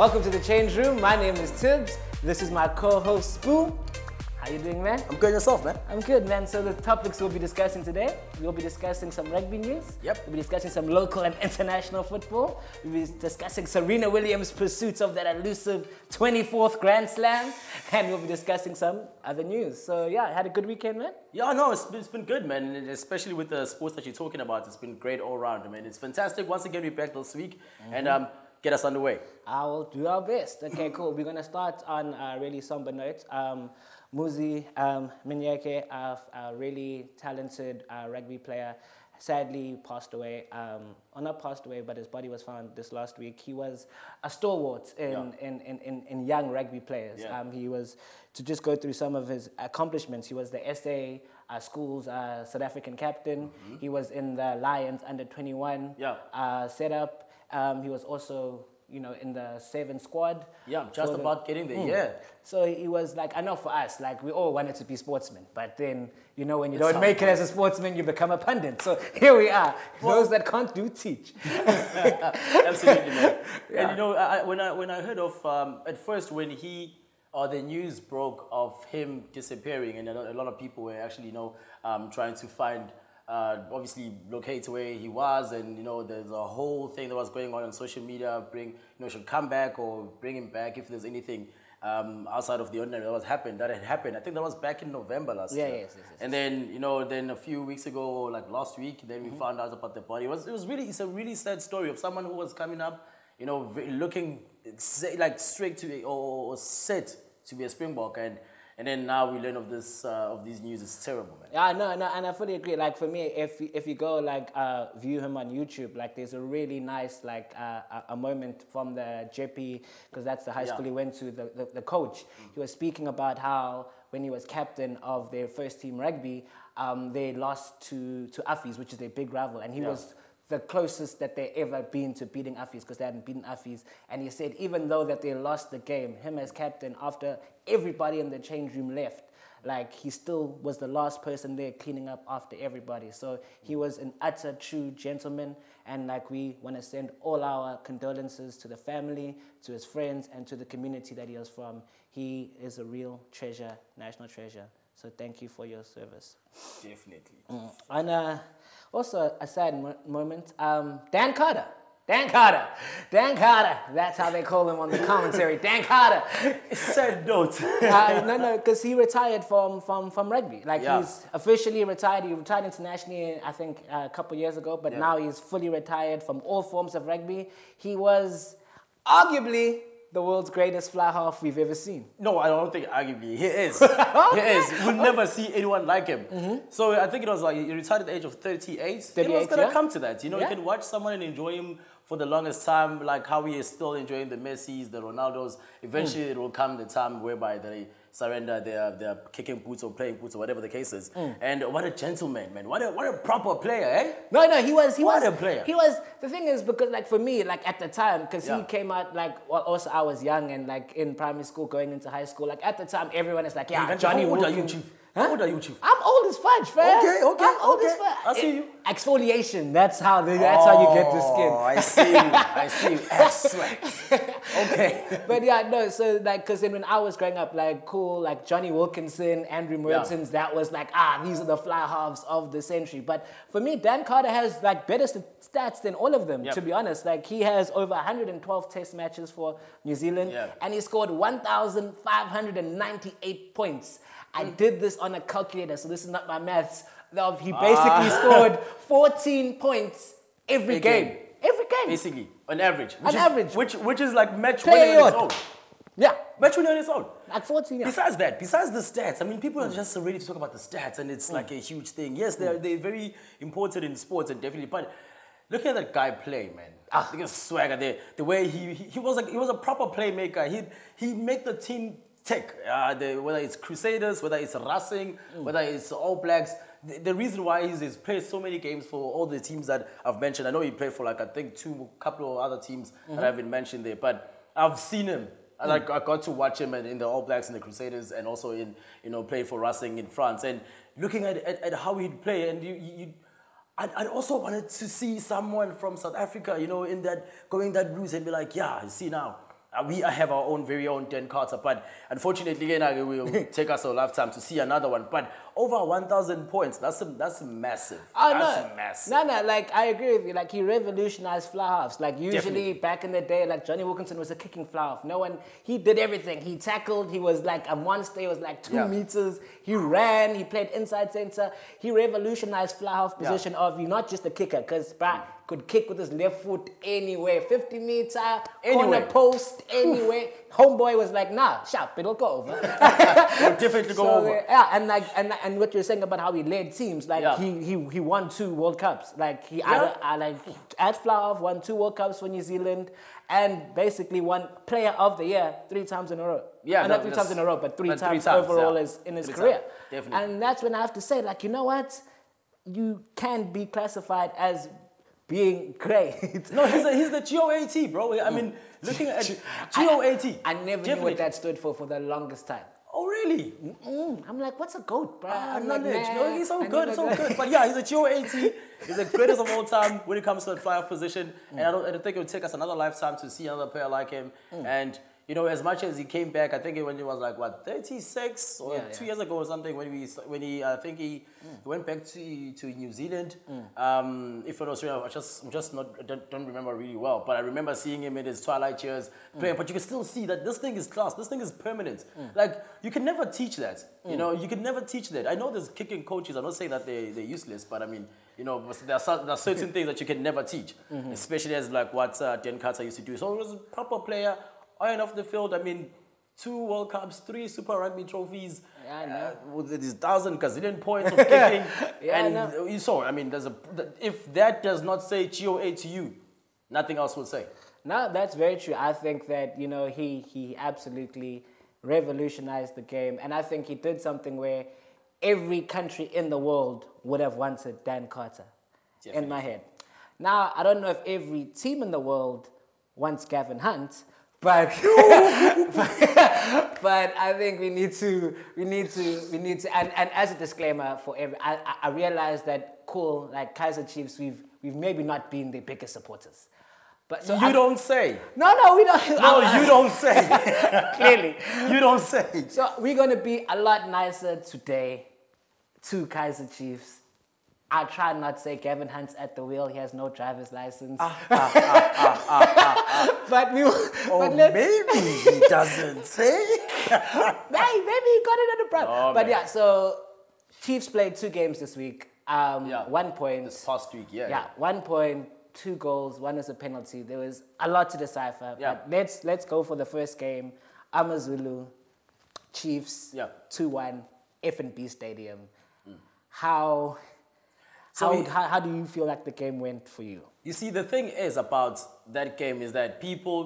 Welcome to the Change Room. My name is Tibs. This is my co-host Sbu. How you doing, man? I'm good yourself, man. I'm good, man. So the topics we'll be discussing today, we'll be discussing some rugby news. Yep. We'll be discussing some local and international football. We'll be discussing Serena Williams' pursuit of that elusive 24th Grand Slam, and we'll be discussing some other news. So yeah, had a good weekend, man. Yeah, no, it's, it's been good, man. And especially with the sports that you're talking about, it's been great all around. man. it's fantastic. Once again, we're back this week, and um, get us underway. I will do our best. Okay, cool. We're gonna start on a really somber note. Um, Muzi um, Manyike, a, a really talented uh, rugby player, sadly passed away. Um, or not passed away, but his body was found this last week. He was a stalwart in, Yeah. in, in, in, in young rugby players. Yeah. Um, he was, to just go through some of his accomplishments, he was the SA uh, school's uh, South African captain. He was in the Lions under 21 Yeah. uh, setup. Um, he was also, you know, in the seven squad. Yeah, just for the- about getting there. Mm. Yeah. So he was like, I know for us, like we all wanted to be sportsmen, but then, you know, when you It's don't make it as a sportsman, you become a pundit. So here we are. Those that can't do, teach. Absolutely, man. Yeah. And you know, I, when I when I heard of um, at first when he or the news broke of him disappearing, and a lot, a lot of people were actually you know um, trying to find. Uh, obviously, locate where he was, and you know, there's a whole thing that was going on on social media. Bring, you know, should come back or bring him back if there's anything um, outside of the ordinary that was happened. That had happened. I think that was back in November last Yeah, year. yes, yes, yes, And then you know, then a few weeks ago, like last week, then Mm-hmm. we found out about the body. It was it was really it's a really sad story of someone who was coming up, you know, looking like straight to or, or set to be a Springbok, and and then now we learn of this uh, of these news. It's terrible, man. Yeah, no, no, and I fully agree. Like for me, if you- if you go like uh, view him on YouTube, like there's a really nice like uh, a, moment from the JP because that's the high Yeah. school he went to. The, the the coach he was speaking about how when he was captain of their first team rugby, um, they lost to to Affies, which is their big rival, and he Yeah. was the closest that they ever been to beating Affies because they hadn't beaten Affies. And he said even though that they lost the game, him as captain, after everybody in the change room left, like he still was the last person there cleaning up after everybody. So he was an utter true gentleman. And like we want to send all our condolences to the family, to his friends, and to the community that he was from. He is a real treasure, national treasure. So thank you for your service. Definitely. And uh, also a sad mo- moment, um, Dan Carter. Dan Carter. Dan Carter. That's how they call him on the commentary. Dan Carter. Sad note. Uh, no, no, because he retired from, from, from rugby. Like Yeah. he's officially retired. He retired internationally, I think, uh, a couple years ago. But Yeah. now he's fully retired from all forms of rugby. He was arguably the world's greatest fly half we've ever seen. No, I don't think arguably he is. He is. We'll never see anyone like him. Mm-hmm. So I think it was like he retired at the age of 38. it was 38, gonna yeah. come to that. You know, Yeah. you can watch someone and enjoy him for the longest time, like how he is still enjoying the Messis, the Ronaldos. Eventually, Mm. it will come the time whereby they surrender their their kicking boots or playing boots or whatever the case is. Mm. And what a gentleman, man! What a what a proper player, eh? No, no, he was. He What was a player. He was. The thing is, because like for me, like at the time, because he came out like well, also I was young and like in primary school, going into high school. Like at the time, everyone is like, yeah, Even- Johnny how old are you, Chief? Huh? How old are you, Chief? I'm old as fudge, fam. Okay, okay, I'm old as okay. fudge. I see you. Exfoliation. That's how. The, that's how you get the skin. Oh, I see you. I see you. Extract. Okay. But yeah, no. So like, cause then when I was growing up, like cool, like Jonny Wilkinson, Andrew Mehrtens, that was like ah, these are the fly halves of the century. But for me, Dan Carter has like better st- stats than all of them. Yep. To be honest, like he has over 112 Test matches for New Zealand, Yeah. and he scored 1,598 points. I Mm. did this on a calculator, so this is not my maths. He basically scored 14 points every game. game. Every game. Basically, on average. On Which is, average. Which, which is like match winning on its own. Yeah, Match winning on its own. like 14. Yeah. Besides that, besides the stats, I mean, people are just ready to talk about the stats, and it's like a huge thing. Yes, they're, they're very important in sports, and definitely. But look at that guy play, man. Ah, look at the swagger there. The way he, he, he was like he was a proper playmaker. He he made the team tick. Uh, the, whether it's Crusaders, whether it's Racing, whether it's All Blacks. The, the reason why he's, he's played so many games for all the teams that I've mentioned. I know he played for like I think two couple of other teams that mm-hmm. I haven't mentioned there, but I've seen him. I Like I got to watch him in in the All Blacks and the Crusaders, and also in you know play for Racing in France. And looking at, at, at how he'd play, and you, you, you I, I also wanted to see someone from South Africa, you know, in that going that route and be like, yeah, see now, Uh, we have our own very own Dan Carter, uh, but unfortunately, again, uh, it will take us a lifetime to see another one. But over 1,000 points, that's a, that's massive. Oh, that's no. massive. No, no, like I agree with you. Like he revolutionized fly halves. Like usually Definitely. back in the day, like Jonny Wilkinson was a kicking fly half. No one, he did everything. He tackled. He was like a monster. He was like two Yeah. meters. He ran. He played inside center. He revolutionized fly half Yeah. position of you, not just a kicker, because Brad could kick with his left foot anywhere, 50 meter, Anywhere. corner post, anywhere. Homeboy was like, nah, sharp, it'll go over. Will definitely go So, over. uh, Yeah, and like and and what you're saying about how he led teams, like Yeah. he he he won two World Cups. Like he Yeah. I, I like at Flower won two World Cups for New Zealand and basically won Player of the Year three times in a row. Yeah, Uh, no, not three times in a row, but three, but three times, times, overall yeah. as in his Three career. times, definitely. And that's when I have to say, like, you know what? You can be classified as being great. No, he's, a, he's the GOAT, bro. I mean, looking at GOAT. I never knew what that stood for for the longest time. Oh, really? Mm, I'm like, what's a goat, bro? Ah, I'm knowledge. like, no, he's so I good, never so good. But yeah, he's a GOAT. He's the greatest of all time when it comes to the fly-half position. And I don't, I don't think it would take us another lifetime to see another player like him. Mm. And, you know, as much as he came back, I think when he was like, what, 36 or Yeah, two yeah. years ago or something, when, we, when he, I think he, Mm. went back to, to New Zealand. Um, if it was real, I just, I'm just not, don't, don't remember really well. But I remember seeing him in his twilight years Mm. playing. But you can still see that this thing is class. This thing is permanent. Like, you can never teach that. You know, you can never teach that. I know there's kicking coaches. I'm not saying that they, they're useless, but I mean, you know, there are, there are certain things that you can never teach, especially as like what uh, Dan Carter used to do. So he was a proper player, iron off the field. I mean, two World Cups, three Super Rugby trophies. Yeah, uh, with these thousand gazillion points of kicking. Yeah, and know. you saw, I mean, there's a, if that does not say GOA to you, nothing else will say. No, that's very true. I think that you know he he absolutely revolutionized the game, and I think he did something where every country in the world would have wanted Dan Carter. In my head. Now I don't know if every team in the world wants Gavin Hunt, but but I think we need to we need to we need to and, and as a disclaimer for every I, I- realize that cool like Kaizer Chiefs we've we've maybe not been the biggest supporters. But so you I'm- don't say. no, no, we don't. No, you don't say. Clearly. you don't say. So we're going to be a lot nicer today to Kaizer Chiefs. I try not to say Gavin Hunt's at the wheel. He has no driver's license. Ah, ah, ah, but we will. Oh, but let's, maybe he doesn't say. Hey, maybe he got it at the front. Oh, but man. yeah, so Chiefs played two games this week. Um, Yeah. One point. This past week, yeah. Yeah, one point, two goals, one is a penalty. There was a lot to decipher. Yeah. But let's let's go for the first game. Amazulu, Chiefs, Yeah. two one, FNB Stadium. How So how, we- how how do you feel like the game went for you? You see, the thing is about that game is that people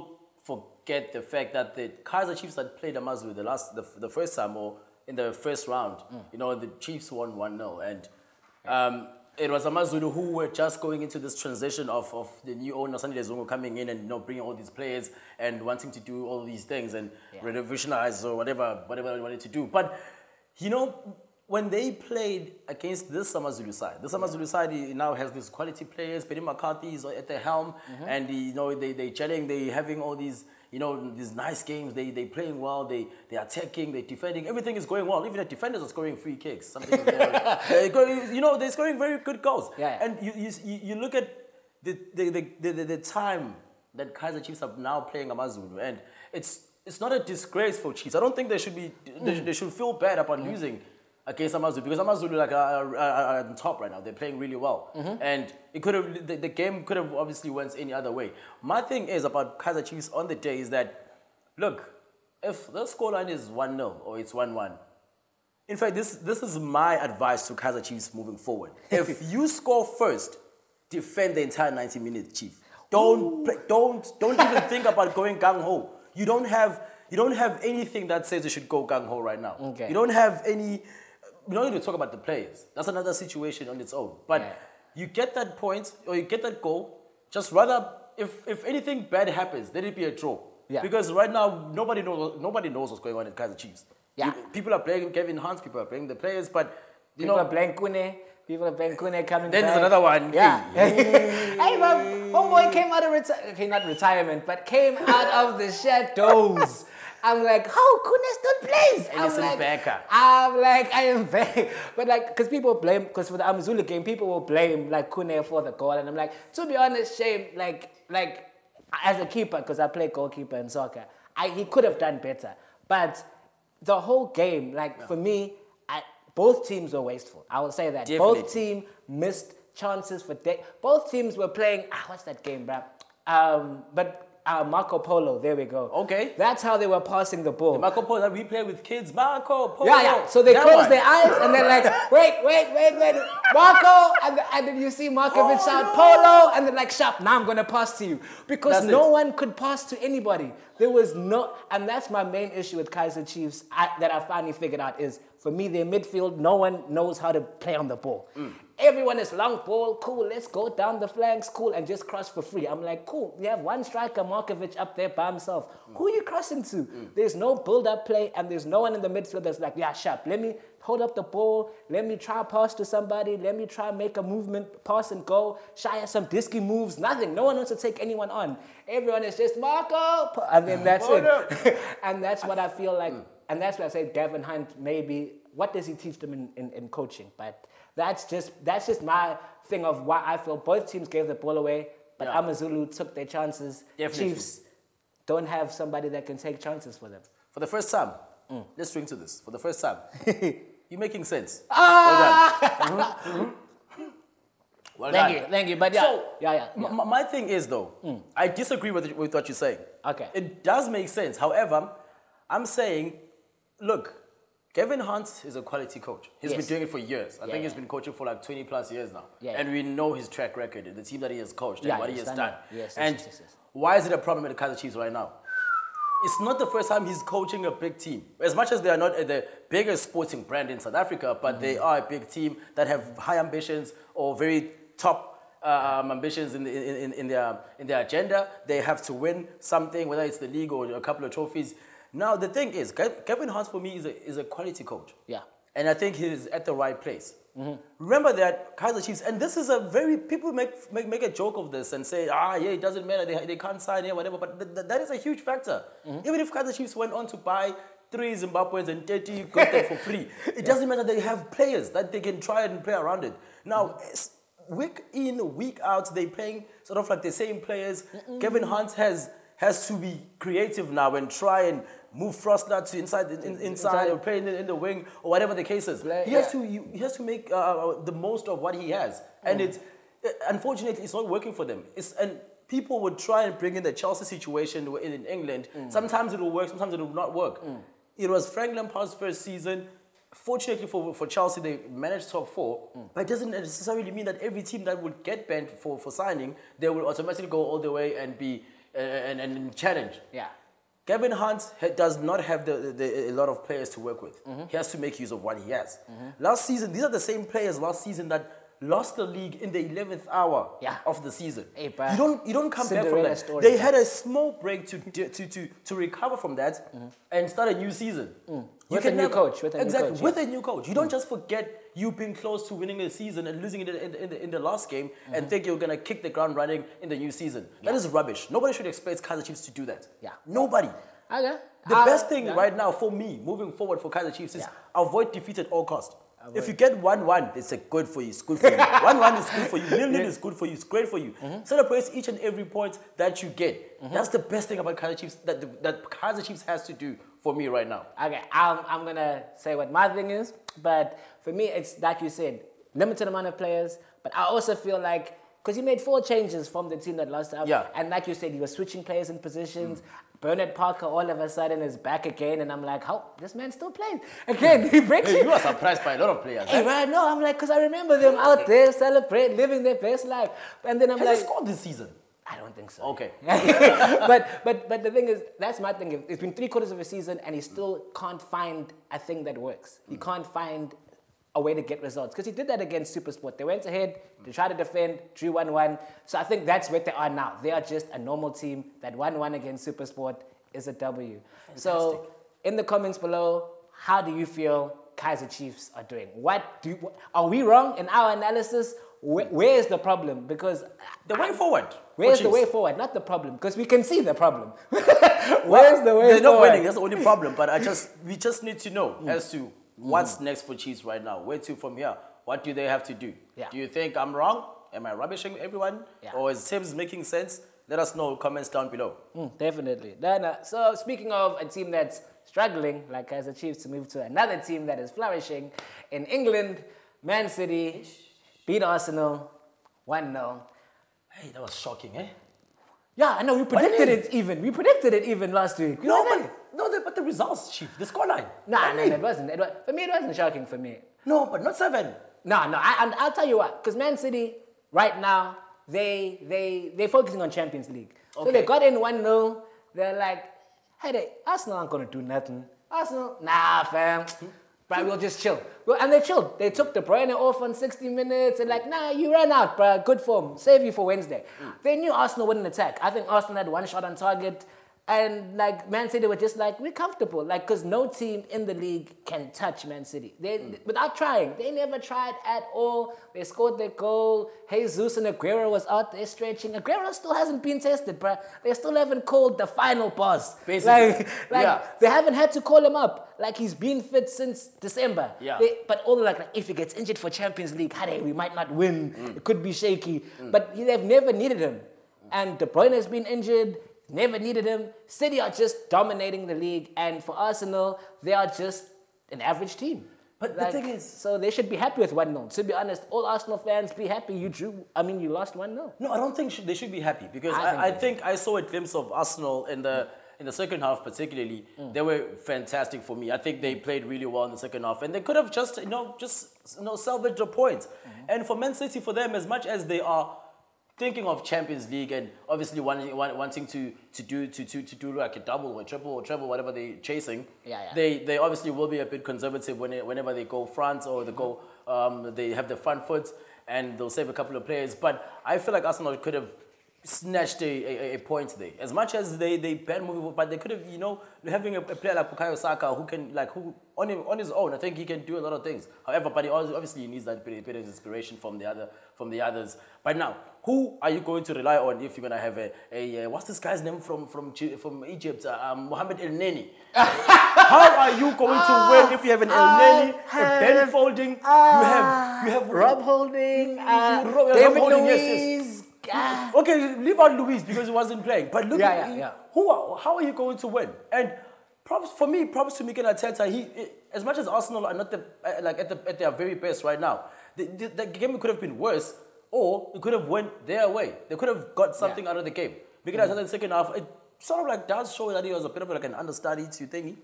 forget the fact that the Kaizer Chiefs had played Amazulu the last, the, the first time or in the first round. You know, the Chiefs won 1 0. And um, it was Amazulu who were just going into this transition of, of the new owner, Sandy Zungu, coming in and you know, bringing all these players and wanting to do all these things and revolutionize or whatever, whatever they wanted to do. But, you know, when they played against this Amazulu side, this Amazulu side now has these quality players. Benny McCarthy is at the helm, mm-hmm. and you know they they gelling, they having all these you know these nice games. They they playing well. They they attacking. They defending. Everything is going well. Even the defenders are scoring free kicks. Something you know, they're going, you know they're scoring very good goals. Yeah. And you you, you look at the the, the, the, the the time that Kaizer Chiefs are now playing Amazulu, and it's it's not a disgrace for Chiefs. I don't think they should be they, mm. they should feel bad about mm. losing against Amazulu because Amazulu like are, are, are on top right now. They're playing really well, mm-hmm. and it could have the, the game could have obviously went any other way. My thing is about Kaizer Chiefs on the day is that look, if the scoreline is one 0 or it's one one. In fact, this, this is my advice to Kaizer Chiefs moving forward. If you score first, defend the entire 90 minutes, Chief. Don't play, don't don't even think about going gung ho. You don't have you don't have anything that says you should go gung ho right now. Okay. You don't have any. We don't need to talk about the players. That's another situation on its own. But Yeah. you get that point or you get that goal. Just rather, if if anything bad happens, let it be a draw. Yeah. Because right now nobody knows nobody knows what's going on in Kaizer Chiefs. Yeah. You- people are playing Gavin Hunt, people are playing the players, but you People know, are playing Khune. People are playing Khune coming Then back. there's another one. Yeah. hey, man, homeboy came out of reti- okay, not retirement, but came out of the shadows. I'm like, how Khune still plays? I'm Innocent like, backer. I'm like, I am very, but like, because people blame, because for the Amazulu game, people will blame like Khune for the goal, and I'm like, to be honest, shame, like, like, as a keeper, because I play goalkeeper in soccer, I, he could have done better, but the whole game, like for me, I, both teams were wasteful. I will say that both Definitely. team missed chances for day. Both teams were playing. Ah, what's that game, bruh? Um, but uh, Marco Polo. There we go. Okay. That's how they were passing the ball. Marco Polo that we play with kids. Marco Polo. Yeah, yeah. So they That close one. their eyes and they're like, wait, wait, wait, wait, Marco, and, and then you see Markovic Oh, shout no. Polo, and they're like, sharp. Now I'm gonna pass to you because That's no it. one could pass to anybody. There was no, and that's my main issue with Kaizer Chiefs I, that I finally figured out is for me their midfield. No one knows how to play on the ball. Mm. Everyone is long ball, cool. Let's go down the flanks, cool, and just cross for free. I'm like, cool. You have one striker, Markovic, up there by himself. Who are you crossing to? There's no build-up play, and there's no one in the midfield that's like, yeah, sharp. Let me hold up the ball. Let me try pass to somebody. Let me try make a movement, pass and go. Shy at some disky moves. Nothing. No one wants to take anyone on. Everyone is just Marco, and then that's Hold it. and that's what I feel like. And that's why I say Gavin Hunt. Maybe what does he teach them in, in, in coaching? But that's just that's just my thing of why I feel both teams gave the ball away, but Yeah. Amazulu took their chances. Definitely. Chiefs don't have somebody that can take chances for them. For the first time, Mm. let's drink to this. For the first time, you're making sense. Ah! Well done. Well Thank done. you, thank you. But yeah, So, yeah, yeah. yeah. M- my thing is though, I disagree with, with what you're saying. Okay. It does make sense. However, I'm saying, look, Gavin Hunt is a quality coach. He's Yes. been doing it for years. I Yeah, think he's yeah. been coaching for like 20 plus years now. Yeah, And we know his track record, the team that he has coached, and what he has done. Yes, yes, and yes, why is it a problem with the Kaizer Chiefs right now? It's not the first time he's coaching a big team. As much as they are not uh, the biggest sporting brand in South Africa, but they Mm-hmm. are a big team that have high ambitions or very top um, ambitions in, the, in, in, in, their, in their agenda. They have to win something, whether it's the league or a couple of trophies. Now, the thing is, Gavin Hunt for me is a, is a quality coach. Yeah. And I think he's at the right place. Mm-hmm. Remember that Kaizer Chiefs, and this is a very, people make, make, make a joke of this and say, ah, yeah, it doesn't matter, they, they can't sign here, whatever, but th- th- that is a huge factor. Mm-hmm. Even if Kaizer Chiefs went on to buy three Zimbabweans and 30 got them for free, it doesn't matter, they have players that they can try and play around it. Now, mm-hmm. it's week in, week out, they're playing sort of like the same players. Gavin Hunt has has to be creative now and try and move Frosler to inside, in, in- inside or play in the, in the wing or whatever the case is. Play- He has yeah. to he has to make uh, the most of what he has, and Mm. it's uh, unfortunately it's not working for them. It's and people would try and bring in the Chelsea situation in, in England. Mm. Sometimes it will work, sometimes it will not work. It was Frank Lampard's first season. Fortunately for, for Chelsea, they managed top four, Mm. but it doesn't necessarily mean that every team that would get banned for, for signing, they will automatically go all the way and be uh, and, and challenge. Yeah. Gavin Hunt does not have the, the, a lot of players to work with. Mm-hmm. He has to make use of what he has. Last season, these are the same players last season that lost the league in the 11th hour Yeah. of the season. Hey, you don't you don't come back from that. story, they had a small break to to, to, to recover from that and start a new season. Mm. With can a new never- coach, with a new exactly coach, with yeah. a new coach. You don't just forget you've been close to winning a season and losing it in the, in the, in the last game Mm-hmm. and think you're gonna kick the ground running in the new season. That is rubbish. Nobody should expect Kaizer Chiefs to do that. Yeah. Nobody. Okay. The Uh, best thing yeah. right now for me, moving forward for Kaizer Chiefs, is Yeah. avoid defeat at all cost. If you get 1 1, it's a good for you. It's good for you. 1 1 is good for you. Nil nil is good for you. It's great for you. Mm-hmm. Celebrate each and every point that you get. That's the best thing about Kaizer Chiefs that, that Kaizer Chiefs has to do for me right now. Okay, I'm, I'm gonna say what my thing is, but for me, it's like you said, limited amount of players. But I also feel like because he made four changes from the team that lost out, Yeah. and like you said, he was switching players in positions. Bernard Parker all of a sudden is back again, and I'm like, how this man still playing again? He breaks Hey, it. you were surprised by a lot of players. Hey, eh? right now, I'm like, because I remember them out there celebrating, living their best life. And then I'm Has like, he scored this season? I don't think so. Okay. but but but the thing is, that's my thing. It's been three quarters of a season, and he still can't find a thing that works. He can't find a way to get results because he did that against SuperSport. They went ahead, they tried to defend, drew one one. So I think that's where they are now. They are just a normal team that one one against SuperSport is a W. Fantastic. So in the comments below, how do you feel Kaizer Chiefs are doing? What do you, are we wrong in our analysis? Where, where is the problem? Because The way forward. where's the way forward? Not the problem, because we can see the problem. where's the way They're not winning. That's the only problem. But I just we just need to know as to what's next for Chiefs right now. Where to from here? What do they have to do? Yeah. Do you think I'm wrong? Am I rubbishing everyone? Yeah. Or is Tibs making sense? Let us know. Comments down below. Mm, definitely. Then, uh, so speaking of a team that's struggling, like Kaizer Chiefs, to move to another team that is flourishing in England, Man City beat Arsenal 1 0. Hey, that was shocking, eh? Yeah, I know. We predicted it even. We predicted it even last week. We No, but no, the, but the results, Chief. The scoreline. Nah, no, no, it wasn't. It was, for me, it wasn't shocking for me. No, but not seven. No, no, I, and I'll tell you what, because Man City right now they they they're focusing on Champions League. So Okay. they got in one 0 They're like, hey, they, Arsenal aren't gonna do nothing. Arsenal, nah, fam. But we'll just chill. Well, and they chilled. They took De Bruyne off on 60 minutes and like, nah, you ran out, bruh. Good form. Save you for Wednesday. Mm. They knew Arsenal wouldn't attack. I think Arsenal had one shot on target. And like Man City were just like, we're comfortable. Like, because no team in the league can touch Man City. They, mm. Without trying. They never tried at all. They scored their goal. Jesus and Aguero was out there stretching. Aguero still hasn't been tested, bruh. They still haven't called the final boss. Basically. Like, like Yeah. they haven't had to call him up. Like he's been fit since December. Yeah. They- but all like, like, if he gets injured for Champions League, hey, we might not win. Mm. It could be shaky. Mm. But they've never needed him. And De Bruyne has been injured. Never needed him. City are just dominating the league, and for Arsenal, they are just an average team. But the thing is- so they should be happy with one 0 To be honest, all Arsenal fans be happy. You drew. I mean, you lost one 0 No, I don't think they should be happy because I I, think I, think I saw a glimpse of Arsenal in the in the second half, particularly. Mm. They were fantastic for me. I think they played really well in the second half, and they could have just you know just you know salvaged a point. Mm-hmm. And for Man City, for them, as much as they are thinking of Champions League and obviously wanting, want- wanting to, to do to, to, to do like a double or triple or treble, whatever they're chasing, Yeah, yeah. they they obviously will be a bit conservative when it, whenever they go front or they go um, they have the front foot and they'll save a couple of players. But I feel like Arsenal could have snatched a, a, a point there. As much as they they bad moving, but they could have you know having a, a player like Bukayo Saka who can like who on him, on his own I think he can do a lot of things. However, but he obviously he needs that bit, bit of inspiration from the other from the others. But now, who are you going to rely on if you're gonna have a, a uh, what's this guy's name from from from Egypt? Uh, um, Mohamed El Neni. How are you going to win if you have an El Neni, a Ben Folding, you have you have Rob Holding, uh, Rob- Rob David Holding, yes, Luiz. Ah. Okay, leave out Luis because he wasn't playing. But look, Yeah, at yeah, yeah. who? Are, how are you going to win? And props for me, props to Mikel Arteta. He, as much as Arsenal are not the uh, like at, the, at their very best right now, the, the, the game could have been worse, or it could have went their way. They could have got something out of the game. Mikel Arteta in the second half, it sort of like does show that he was a bit of like an understudy to thingy,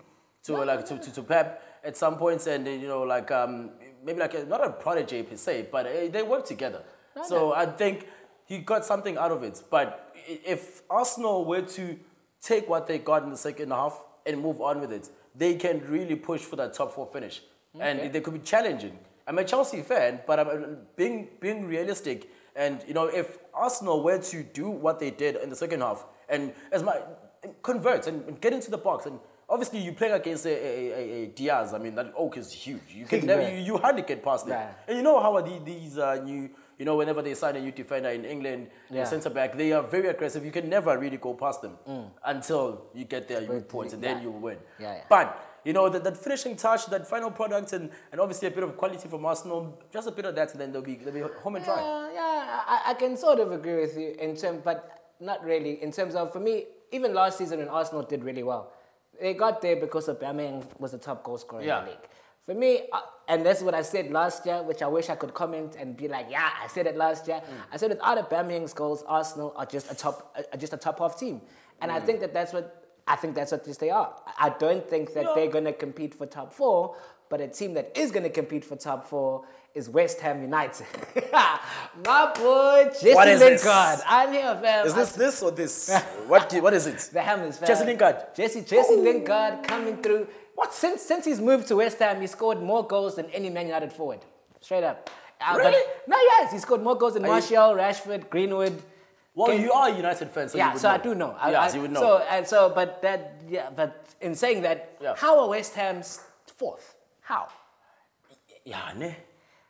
to like to, to, to Pep at some points, and you know like um, maybe like a, not a prodigy per se, but uh, they work together. so I think he got something out of it. But if Arsenal were to take what they got in the second half and move on with it, they can really push for that top four finish. And they could be challenging. I'm a Chelsea fan, but I'm being being realistic. And you know, if Arsenal were to do what they did in the second half and as my convert and, get into the box and obviously you play against a, a, a, a Dias. I mean that oak is huge. You can never, you, you hardly get past them. Yeah. And you know how these uh, new, you know, whenever they sign a new defender in England, Yeah. the centre back, they are very aggressive. You can never really go past them mm. until you get their But points, and yeah. then you win. Yeah, yeah. But you know that, that finishing touch, that final product, and, and obviously a bit of quality from Arsenal, just a bit of that, and then they'll be they'll be home and dry. Yeah, yeah, I, I can sort of agree with you in terms, but not really. In terms of, for me, even last season when Arsenal did really well, they got there because of Aubameyang was the top goal scorer Yeah. in the league. For me, uh, and that's what I said last year, which I wish I could comment and be like, yeah, I said it last year. Mm. I said without Aubameyang's goals, Arsenal are just a top, are just a top half team, and I mm. think that that's what I think that's what they are. I don't think that Yeah. they're going to compete for top four, but a team that is going to compete for top four is West Ham United. My boy, Jesse What is this? Lingard. I'm here, fam. Is this this or this? what do- what is it? the Hammers, fam? Jesse Lingard. Jesse, Jesse Lingard coming through. What since since he's moved to West Ham, he scored more goals than any Man United forward. Straight up. Uh, but- Really? no, yes, he scored more goals than Are you- Martial, Rashford, Greenwood. Well, you are a United fan, so you yeah, would so know. I do know. I, yes, I- you would know. So and so, but that yeah, but in saying that, Yeah. how are West Ham's fourth? How? Yeah, ne?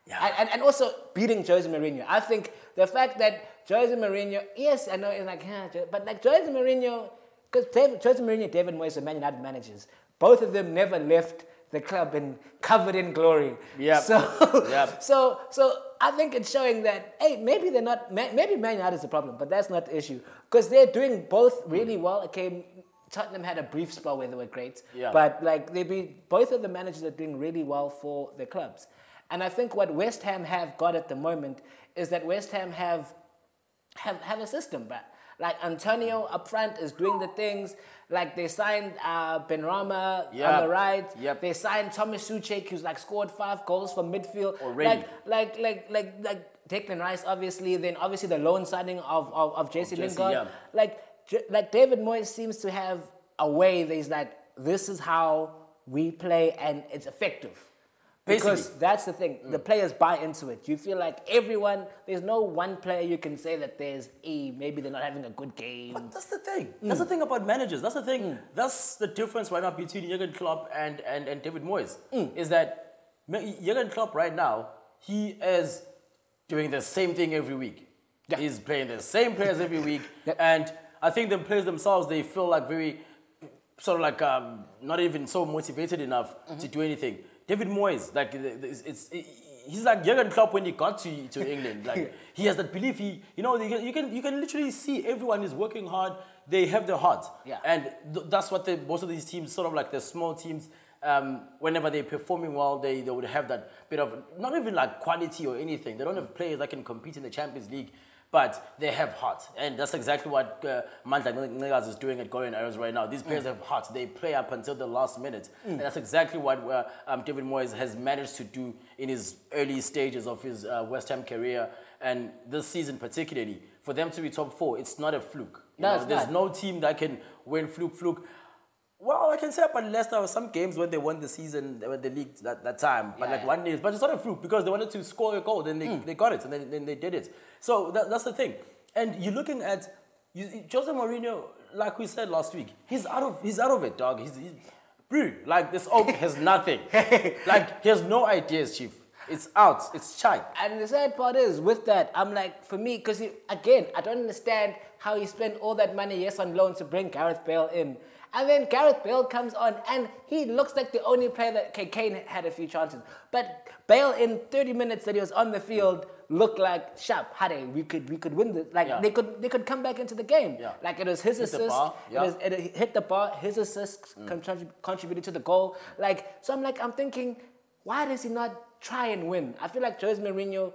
Yeah. And, and, and also beating Jose Mourinho. I think the fact that Jose Mourinho, yes, I know it's like, yeah, Jo- but like Jose Mourinho, because Jose Mourinho David Moyes are Man United managers. Both of them never left the club and covered in glory. Yeah. So, Yep. so, so I think it's showing that hey, maybe they're not. Maybe Man United is the problem, but that's not the issue because they're doing both really hmm. well. Okay, Tottenham had a brief spell where they were great, Yeah. but like they be both of the managers are doing really well for their clubs. And I think what West Ham have got at the moment is that West Ham have have, have a system, but like Antonio up front is doing the things. Like they signed uh, Benrahma on Yep. the right. Yep. They signed Thomas Soucek, who's like scored five goals from midfield. Already. Like like like like like Declan Rice, obviously. Then obviously the loan signing of of, of JC Jesse, Lingard. yeah. Like like David Moyes seems to have a way that he's like, this is how we play, and it's effective. Because that's the thing. The mm. players buy into it. You feel like everyone, there's no one player you can say that there's a maybe they're not having a good game. But that's the thing. Mm. That's the thing about managers. That's the thing. Mm. That's the difference right now between Jurgen Klopp and, and, and David Moyes. Is that Jurgen Klopp right now, he is doing the same thing every week. Yeah. He's playing the same players every week. Yep. And I think the players themselves, they feel like very, sort of like um, not even so motivated enough mm-hmm. to do anything. David Moyes, like it's, it's he's like Jurgen Klopp when he got to, to England. Like he has that belief. He, you know, you can, you can you can literally see everyone is working hard. They have their heart. Yeah. And th- that's what the, most of these teams, sort of like the small teams, um, whenever they're performing well, they, they would have that bit of not even like quality or anything. They don't have players that can compete in the Champions League. But they have heart, and that's exactly what uh, Mandla Ncikazi is doing at Golden Arrows right now. These players have heart; they play up until the last minute, and that's exactly what uh, um, David Moyes has managed to do in his early stages of his uh, West Ham career, and this season particularly. For them to be top four, it's not a fluke. No, know, there's not. no team that can win fluke fluke. Well, I can say about Leicester, there were some games when they won the season, they won the league that, that time, but Yeah, like yeah. one day, but it's not a fluke because they wanted to score a goal, then they, mm. they got it, and then, then they did it. So that, that's the thing. And you're looking at you, Jose Mourinho, like we said last week, he's out of he's out of it, dog. He's, he's bro, like this oak has nothing. like he has no ideas, chief. It's out. It's chai. And the sad part is, with that, I'm like, for me, because again, I don't understand how he spent all that money, yes, on loan to bring Gareth Bale in. And then Gareth Bale comes on, and he looks like the only player that okay, Kane had a few chances. But Bale, in 30 minutes that he was on the field, looked like sharp. Hade, we could we could win this. Like Yeah. they could they could come back into the game. Yeah. Like it was his Hit assist. bar, it was- it hit the bar. His assists mm. contrib- contributed to the goal. Like so, I'm like I'm thinking, why does he not try and win? I feel like Jose Mourinho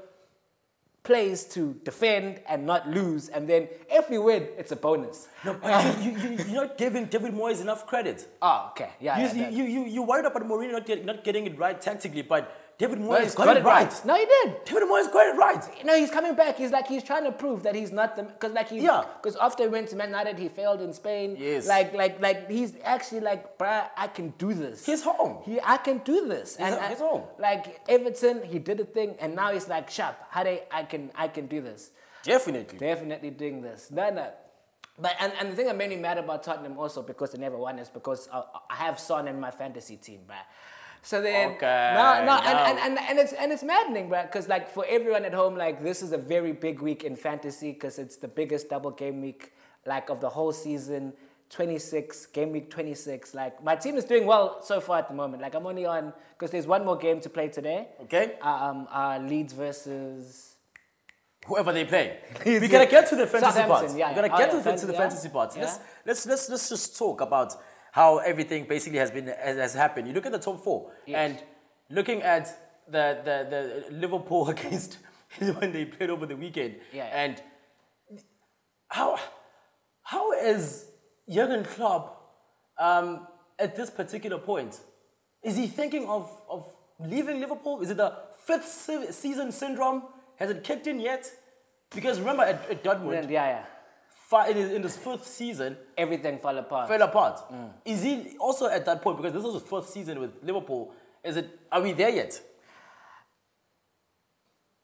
plays to defend and not lose, and then if we win, it's a bonus. No, but you, you, you're not giving David Moyes enough credit. Oh, okay, yeah. You, yeah, you, you, you worried about Mourinho not, get, not getting it right tactically, but David No, Moyes he's got, it right. No, he did. David Moyes got it right. No, he's coming back. He's like he's trying to prove that he's not the because like he Yeah. because after he went to Man United, he failed in Spain. Yes. Like like like he's actually like, bruh, I can do this. He's home. He, I can do this. He's- I- he's home. Like Everton, he did a thing, and now he's like, sharp. How they? I can I can do this. Definitely. Definitely doing this. No, no. But and, and the thing that made me mad about Tottenham also because they never won is because I, I have Son in my fantasy team, bruh. So then, Okay, no, no, and, and, and, and it's and it's maddening, bruh, because like for everyone at home, like this is a very big week in fantasy because it's the biggest double game week like of the whole season. 26 game week 26 like my team is doing well so far at the moment like i'm only on because there's one more game to play today Okay. um uh leeds versus Whoever they play. We're gonna get to the fantasy part. yeah, We're gonna yeah. get Oh, to, the, to the yeah. fantasy part. Let's, let's let's let's just talk about how everything basically has been has, has happened. You look at the top four Yes. and looking at the, the, the Liverpool against when they played over the weekend. Yeah. And how how is Jurgen Klopp um, at this particular point? Is he thinking of, of leaving Liverpool? Is it the fifth se- season syndrome? Has it kicked in yet? Because remember at, at Dortmund, yeah yeah in his, in his fifth season, everything fell apart fell apart. Mm. Is he also at that point? Because this was his first season with Liverpool. Is it? Are we there yet?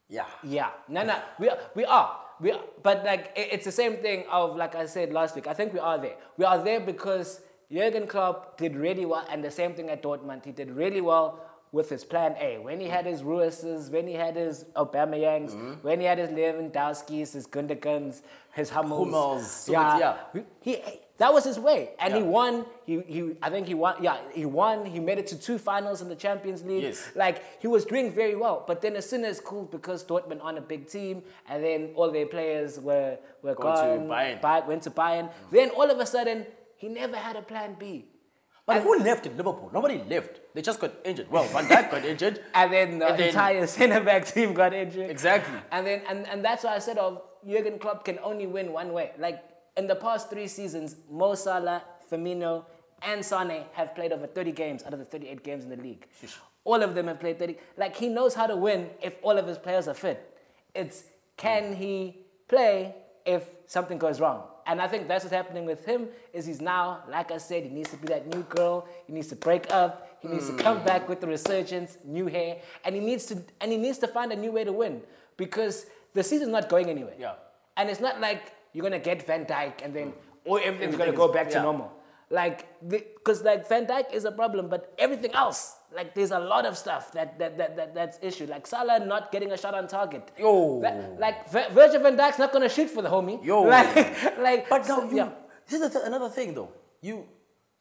Yeah. Yeah, no, no, we are, we are, we are, but like it's the same thing of like I said last week. I think we are there. We are there because Jurgen Klopp did really well, and the same thing at Dortmund. He did really well with his plan A. When he had his Reuses, when he had his Aubameyangs, Mm-hmm. when he had his Lewandowski's, his Gündogans, his Hummels. Hummels, so yeah, it's- He, that was his way, and he won. He, he, I think he won. Yeah, he won. He made it to two finals in the Champions League. Yes. Like he was doing very well. But then as soon as cool because Dortmund on a big team, and then all their players were were Go to gone. Bayern. Bay- went to Bayern. Then all of a sudden, he never had a plan B. But who left in Liverpool? Nobody left. They just got injured. Well, Van Dijk got injured. And then the And then- entire centre back team got injured. Exactly. And then and, and that's why I said of Jurgen Klopp can only win one way. Like in the past three seasons, Mo Salah, Firmino, and Sane have played over 30 games out of the 38 games in the league. All of them have played 30. Like he knows how to win if all of his players are fit. It's can he play if something goes wrong? And I think that's what's happening with him. Is he's now, like I said, he needs to be that new girl. He needs to break up. He needs to come back with the resurgence, new hair, and he needs to and he needs to find a new way to win because the season's not going anywhere. Yeah. And it's not like you're gonna get Van Dijk and then mm. or everything's Everything gonna is- go back to normal. Like, because like Van Dijk is a problem, but everything else, like there's a lot of stuff that that, that, that that's issue. Like Salah not getting a shot on target. Yo. That- like Vir- Virgil Van Dijk's not gonna shoot for the homie. Yo. Like, like But now so- you, yeah. here's th- another thing though. You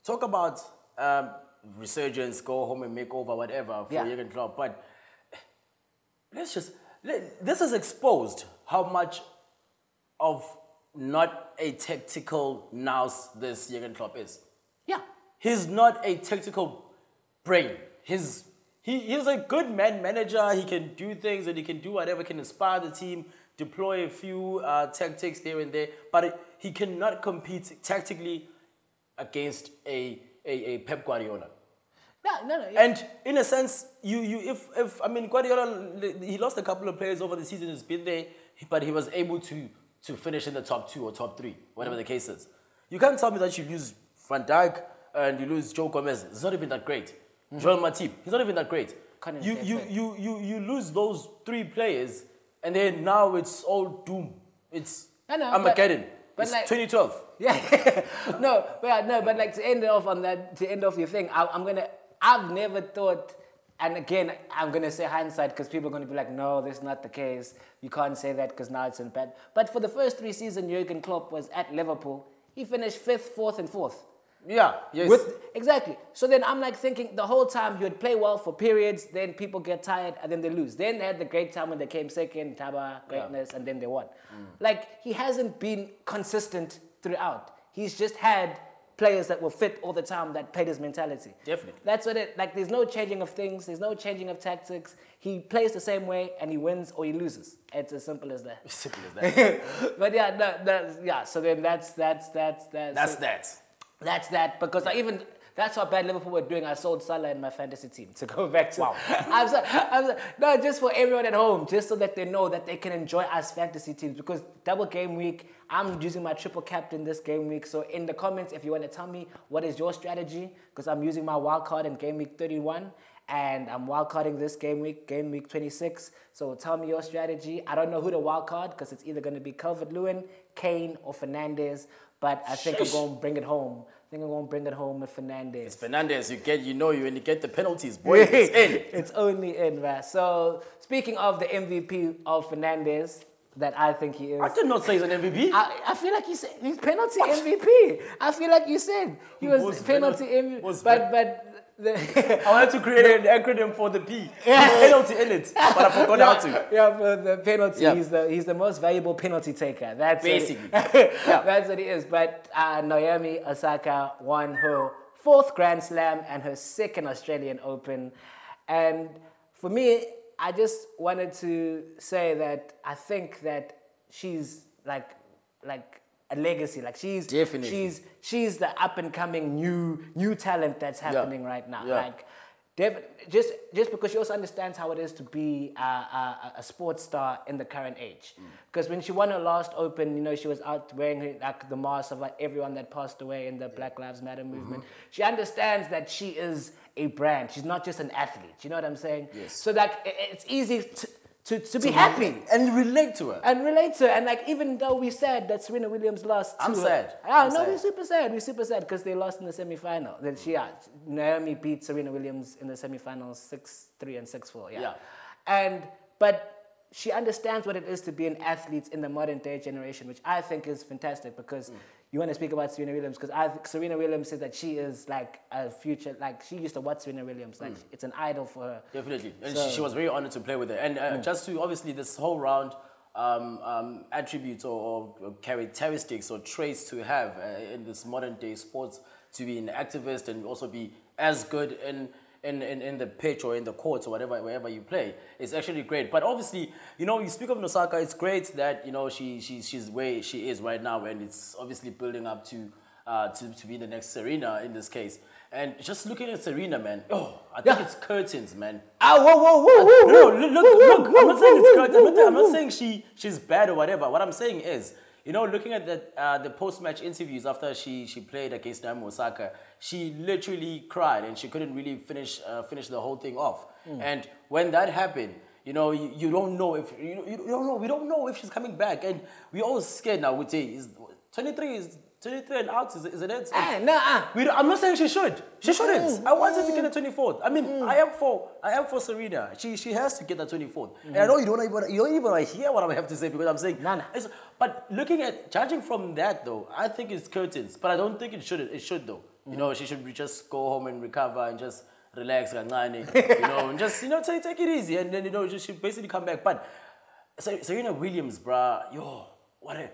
talk about um, resurgence, go home and make over, whatever for Yeah. Jurgen Klopp. But let's just let, this has exposed how much of not a tactical nous this Jurgen Klopp is. yeah. He's not a tactical brain. He's he, he's a good man manager. He can do things and he can do whatever, can inspire the team, deploy a few uh, tactics there and there, but it, he cannot compete tactically against a, a, a Pep Guardiola. No, no, no. And in a sense, you, you if, if I mean Guardiola, he lost a couple of players over the season. He's been there, but he was able to to finish in the top two or top three, whatever the case is. You can't tell me that you lose Van Dijk and you lose Joe Gomez. It's not even that great. Mm-hmm. Joel Matip, he's not even that great. Can't You you, you you you lose those three players, and then now it's all doom. It's I know, Armageddon. but- but it's like- 2012. Yeah, no, but no, but like to end off on that, to end off your thing, I, I'm gonna, I've never thought, and again, I'm gonna say hindsight because people are gonna be like, no, that's not the case. You can't say that because now it's in bad. But for the first three seasons, Jurgen Klopp was at Liverpool. He finished fifth, fourth, and fourth. Yeah. Yes. With exactly. So then I'm like thinking the whole time he would play well for periods, then people get tired and then they lose. Then they had the great time when they came second, Taba, greatness, and then they won. Mm. Like he hasn't been consistent throughout. He's just had players that will fit all the time that played his mentality. Definitely. That's what it like there's no changing of things, there's no changing of tactics. He plays the same way and he wins or he loses. It's as simple as that. Simple as that. but yeah, no, that's yeah, so then that's that's that's that's That's so- that. That's that because I even that's how bad Liverpool were doing. I sold Salah in my fantasy team to go back to. Wow. I'm so, I'm so, no, just for everyone at home, just so that they know that they can enjoy us fantasy teams because double game week. I'm using my triple captain this game week. So in the comments, if you want to tell me what is your strategy, because I'm using my wild card in game week 31 and I'm wild carding this game week, game week 26. So tell me your strategy. I don't know who to wild card because it's either going to be Calvert Lewin, Kane, or Fernandes. But I think I'm going to bring it home. I think I'm going to bring it home with Fernandes. It's Fernandes. You get, you know, you when you get the penalties, boy, it's in. it's only in, man. So speaking of the MVP of Fernandes, that I think he is. I did not say he's an MVP. I, I feel like you said he's penalty MVP. I feel like you said he was, Was penalty MVP. But but I wanted to create an acronym for the P. Penalty in it, but I forgot how to. Yeah, for the penalty, Yeah. he's the he's the most valuable penalty taker. That's what he- Basically. Yeah. that's what he is. But uh, Naomi Osaka won her fourth Grand Slam and her second Australian Open, and for me, I just wanted to say that I think that she's like like a legacy. Like she's Definitely. she's she's the up and coming new new talent that's happening right now. Yeah. Like Dev, just just because she also understands how it is to be a, a, a sports star in the current age. Mm. Because when she won her last Open, you know, she was out wearing like the mask of like everyone that passed away in the Black Lives Matter Mm-hmm. movement. She understands that she is a brand. She's not just an athlete. You know what I'm saying? Yes. So like i- it's easy to, to, to be happy and relate to her. and relate to her. And like, even though we said that Serena Williams lost, I'm to her- sad. I'm no, sad. we're super sad. We're super sad because they lost in the semi-final. Then she, yeah, Naomi beat Serena Williams in the semi-finals six three and six four. Yeah. Yeah. And but she understands what it is to be an athlete in the modern day generation, which I think is fantastic because Mm. You want to speak about Serena Williams because Serena Williams says that she is like a future, like she used to watch Serena Williams, like it's an idol for her. Definitely, and So- she, she was very honored to play with her. And uh, just to obviously this whole round um, um, attributes or, or characteristics or traits to have uh, in this modern day sports to be an activist and also be as good in. In, in, in the pitch or in the courts or whatever wherever you play it's actually great but obviously you know you speak of Nosaka it's great that you know she, she she's where she is right now and it's obviously building up to uh, to, to be the next Serena in this case and just looking at Serena man oh I think Yeah. it's curtains man Ah, whoa, whoa, whoa, whoa, no, no, look, look, look, I'm not saying it's good. I'm not, I'm not saying she, she's bad or whatever. What I'm saying is, you know, looking at the, uh, the post-match interviews after she, she played against Naomi Osaka, she literally cried and she couldn't really finish, uh, finish the whole thing off. And when that happened, you know, you, you don't know if, you, you don't know, we don't know if she's coming back. And we all scared now, we say, is 23 is 23 and out, is, is it it? Ah, nah, ah. We I'm not saying she should. She shouldn't. Mm, I want her to get the 24th. I mean, I am for I am for Serena. She she has to get the 24th. And I know you don't even you don't even want to hear what I have to say because I'm saying Nah, nah. But looking at judging from that though, I think it's curtains. But I don't think it should. It should though. You know, she should just go home and recover and just relax, you know, and just you know take take it easy and then you know just she basically come back. But Ser- Serena Williams, bruh, yo, what a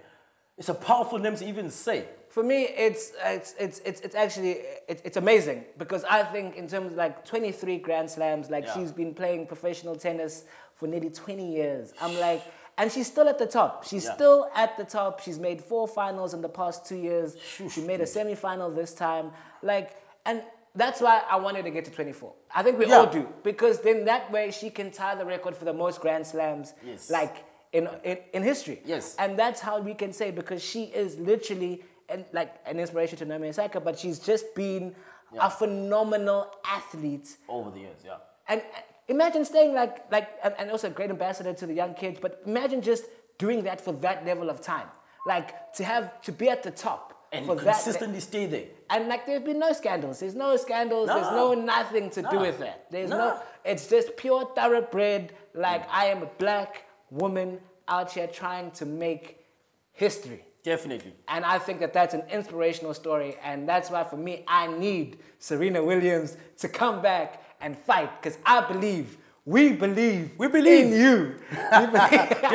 it's a powerful name to even say. For me, it's it's it's it's, it's actually it's, it's amazing because I think in terms of like 23 Grand Slams, like Yeah. she's been playing professional tennis for nearly 20 years. I'm like, and she's still at the top. She's Yeah. still at the top. She's made four finals in the past two years. She made a semi-final this time. Like, and that's why I wanted to get to 24. I think we Yeah. all do because then that way she can tie the record for the most Grand Slams. Yes. Like. In, in, in history. Yes. And that's how we can say because she is literally an, like an inspiration to Naomi Osaka, but she's just been Yeah. a phenomenal athlete. Over the years, yeah. And uh, imagine staying like like and, and also a great ambassador to the young kids. But imagine just doing that for that level of time, like to have to be at the top And for that. consistently stay there. and like there's been no scandals. There's no scandals. There's no No. nothing to do with that. There's no. No. It's just pure thoroughbred. Like I am a black woman out here trying to make history. Definitely. And I think that that's an inspirational story. And that's why, for me, I need Serena Williams to come back and fight because I believe, we believe, We believe. in you. Believe-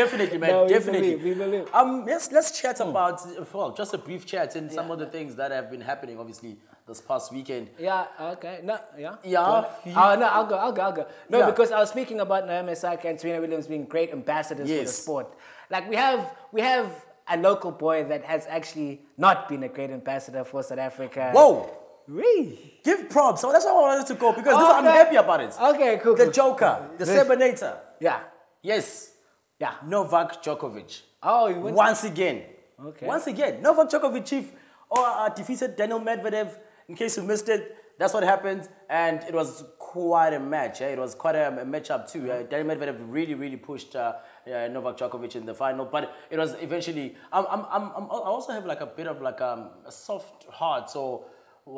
Definitely, man. No, definitely. believe, we believe. Um, let's let's chat about well, just a brief chat and some of the things that have been happening. Obviously, this past weekend. Yeah, okay. No, yeah. Yeah, Go. Oh, no, I'll go, I'll go, I'll go. No, Yeah. because I was speaking about Naomi Osaka and Serena Williams being great ambassadors for the sport. Like, we have, we have a local boy that has actually not been a great ambassador for South Africa. Whoa! Really? Give props. So that's why I wanted to go because this, I'm happy about it. Okay, cool. The cool. Joker, the Serbinator. Yeah, Yes, yeah. Novak Djokovic. Oh, you went Once again. Okay. Once again, Novak Djokovic, chief, or uh, defeated Daniel Medvedev. In case you missed it, that's what happened, and it was quite a match. eh? It was quite a, a matchup too. Uh, Daniel Medvedev really, really pushed uh, uh, Novak Djokovic in the final, but it was eventually. I'm, I'm, I'm, I'm, I also have like a bit of like um, a soft heart, so.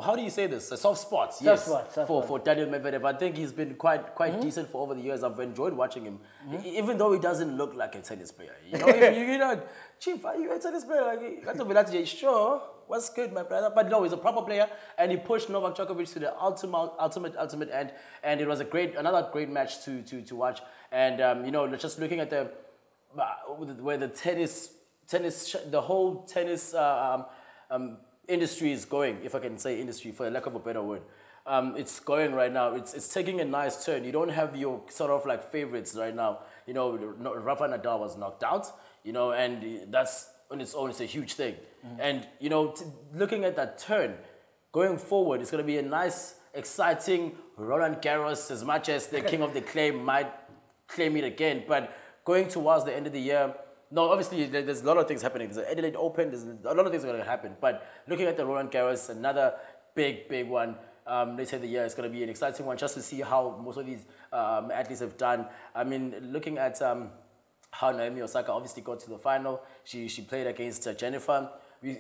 How do you say this? A soft spot, yes, spot, soft for, spot. for Daniel Medvedev. I think he's been quite quite decent for over the years. I've enjoyed watching him, E- even though he doesn't look like a tennis player. You know, if you, you know, Chief, are you a tennis player? Like, you got to be like, sure, what's good, my brother? But no, he's a proper player, and he pushed Novak Djokovic to the ultimate, ultimate, ultimate end, and it was a great, another great match to to to watch. And um, you know, just looking at the uh, where the tennis, tennis, the whole tennis uh, um, um, industry is going, if I can say industry for lack of a better word. Um, it's going right now. It's, it's taking a nice turn. You don't have your sort of like favorites right now. You know, no- Rafa Nadal was knocked out. You know, and that's on its own. It's a huge thing. And you know, t- looking at that turn, going forward, it's going to be a nice, exciting Roland Garros. As much as the king of the clay might claim it again, but going towards the end of the year, no, obviously there's a lot of things happening. There's the Adelaide Open. There's a lot of things are going to happen. But looking at the Roland Garros, another big, big one. um, later in the year. It's going to be an exciting one just to see how most of these um, athletes have done. I mean, looking at um, how Naomi Osaka obviously got to the final, she, she played against uh, Jennifer.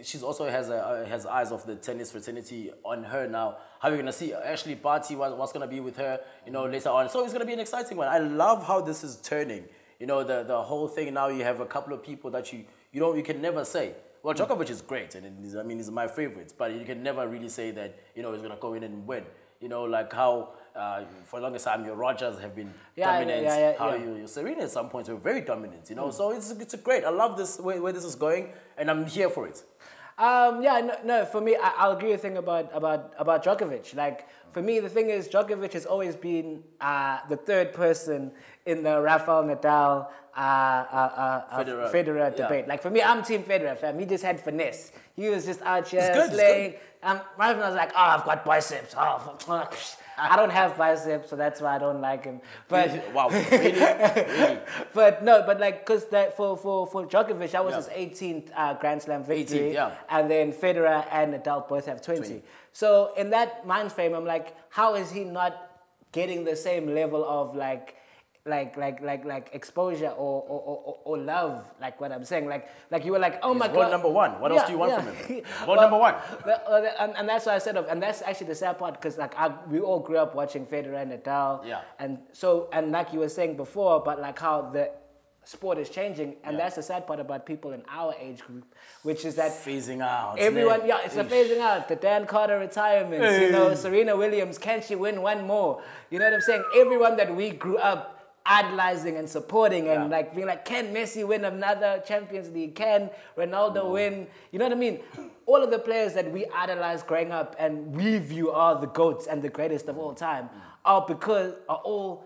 She's also has a, uh, has eyes of the tennis fraternity on her now. How are we gonna see Ashleigh Barty? What, what's gonna be with her? You know later on. So it's gonna be an exciting one. I love how this is turning. You know the the whole thing now. You have a couple of people that you you don't you can never say. Well, Djokovic is great, and is, I mean he's my favorite, but you can never really say that you know he's gonna go in and win. You know like how uh, for the longest time your Rogers have been Yeah, yeah, dominant. yeah, yeah, how yeah. your, Serena at some points were very dominant. You know, so it's it's great. I love this where, where this is going, and I'm here for it. Um, yeah, no, no. For me, I, I'll agree with the thing about about about Djokovic. Like for me, the thing is, Djokovic has always been uh, the third person in the Rafael Nadal uh, uh, uh, Federer. Federer, Yeah. debate. Like for me, I'm Team Federer. Fam. He just had finesse. He was just out here It's good, slaying. Um, right when I was like, oh, I've got biceps. Oh, I don't have biceps, so that's why I don't like him. But wow, really, really. but no, but like, cause that for for for Djokovic, that was Yeah. his 18th uh, Grand Slam victory, 18th, yeah. and then Federer and Nadal both have 20. 20. So in that mind frame, I'm like, how is he not getting the same level of like? Like like like like exposure or or, or, or love like what I'm saying like like you were like oh my world god number one. What else do you want from him? World number one. the- and, and that's why I said of, and that's actually the sad part because like I, we all grew up watching Federer and Nadal, Yeah. and so and like you were saying before, but like how the sport is changing, and Yeah. that's the sad part about people in our age group, which is that Phasing out. everyone, man. yeah, it's a phasing out. The Dan Carter retirements, you know, Serena Williams, can she win one more? You know what I'm saying? Everyone that we grew up idolizing and supporting and Yeah. like being like, can Messi win another Champions League? Can Ronaldo win? You know what I mean? All of the players that we idolized growing up and we view are the goats and the greatest of all time are because are all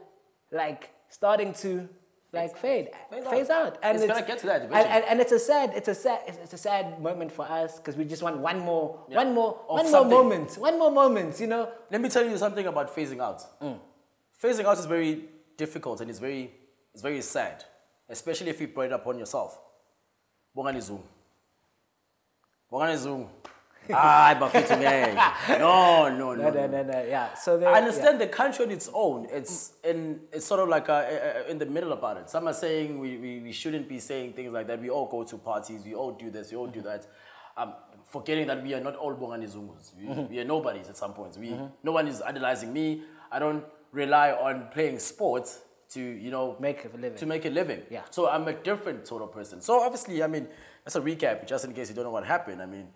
like starting to like fade, Phase out. out. And It's gonna get to that and, and, and it's a sad, it's a sad, it's, it's a sad moment for us because we just want one more, Yeah. one more, Of one something. more moment, one more moment. You know? Let me tell you something about phasing out. Mm. Phasing out is very difficult and it's very, it's very sad, especially if you brought it upon yourself. Bongani Zungu. Bongani Zungu. Ah, bafethu ngeke. No, no, no. No, no, no, no. Yeah. So I understand the country on its own. It's in it's sort of like uh uh, in the middle about it. Some are saying we, we, we shouldn't be saying things like that. We all go to parties. We all do this. We all do that. Um, forgetting that we are not all Bongani Zungus. We, Mm-hmm. we are nobodies at some points. We no one is idolizing me. I don't rely on playing sports to you know Make a living. to make a living. Yeah. So I'm a different sort of person. So obviously, I mean, that's a recap, just in case you don't know what happened. I mean,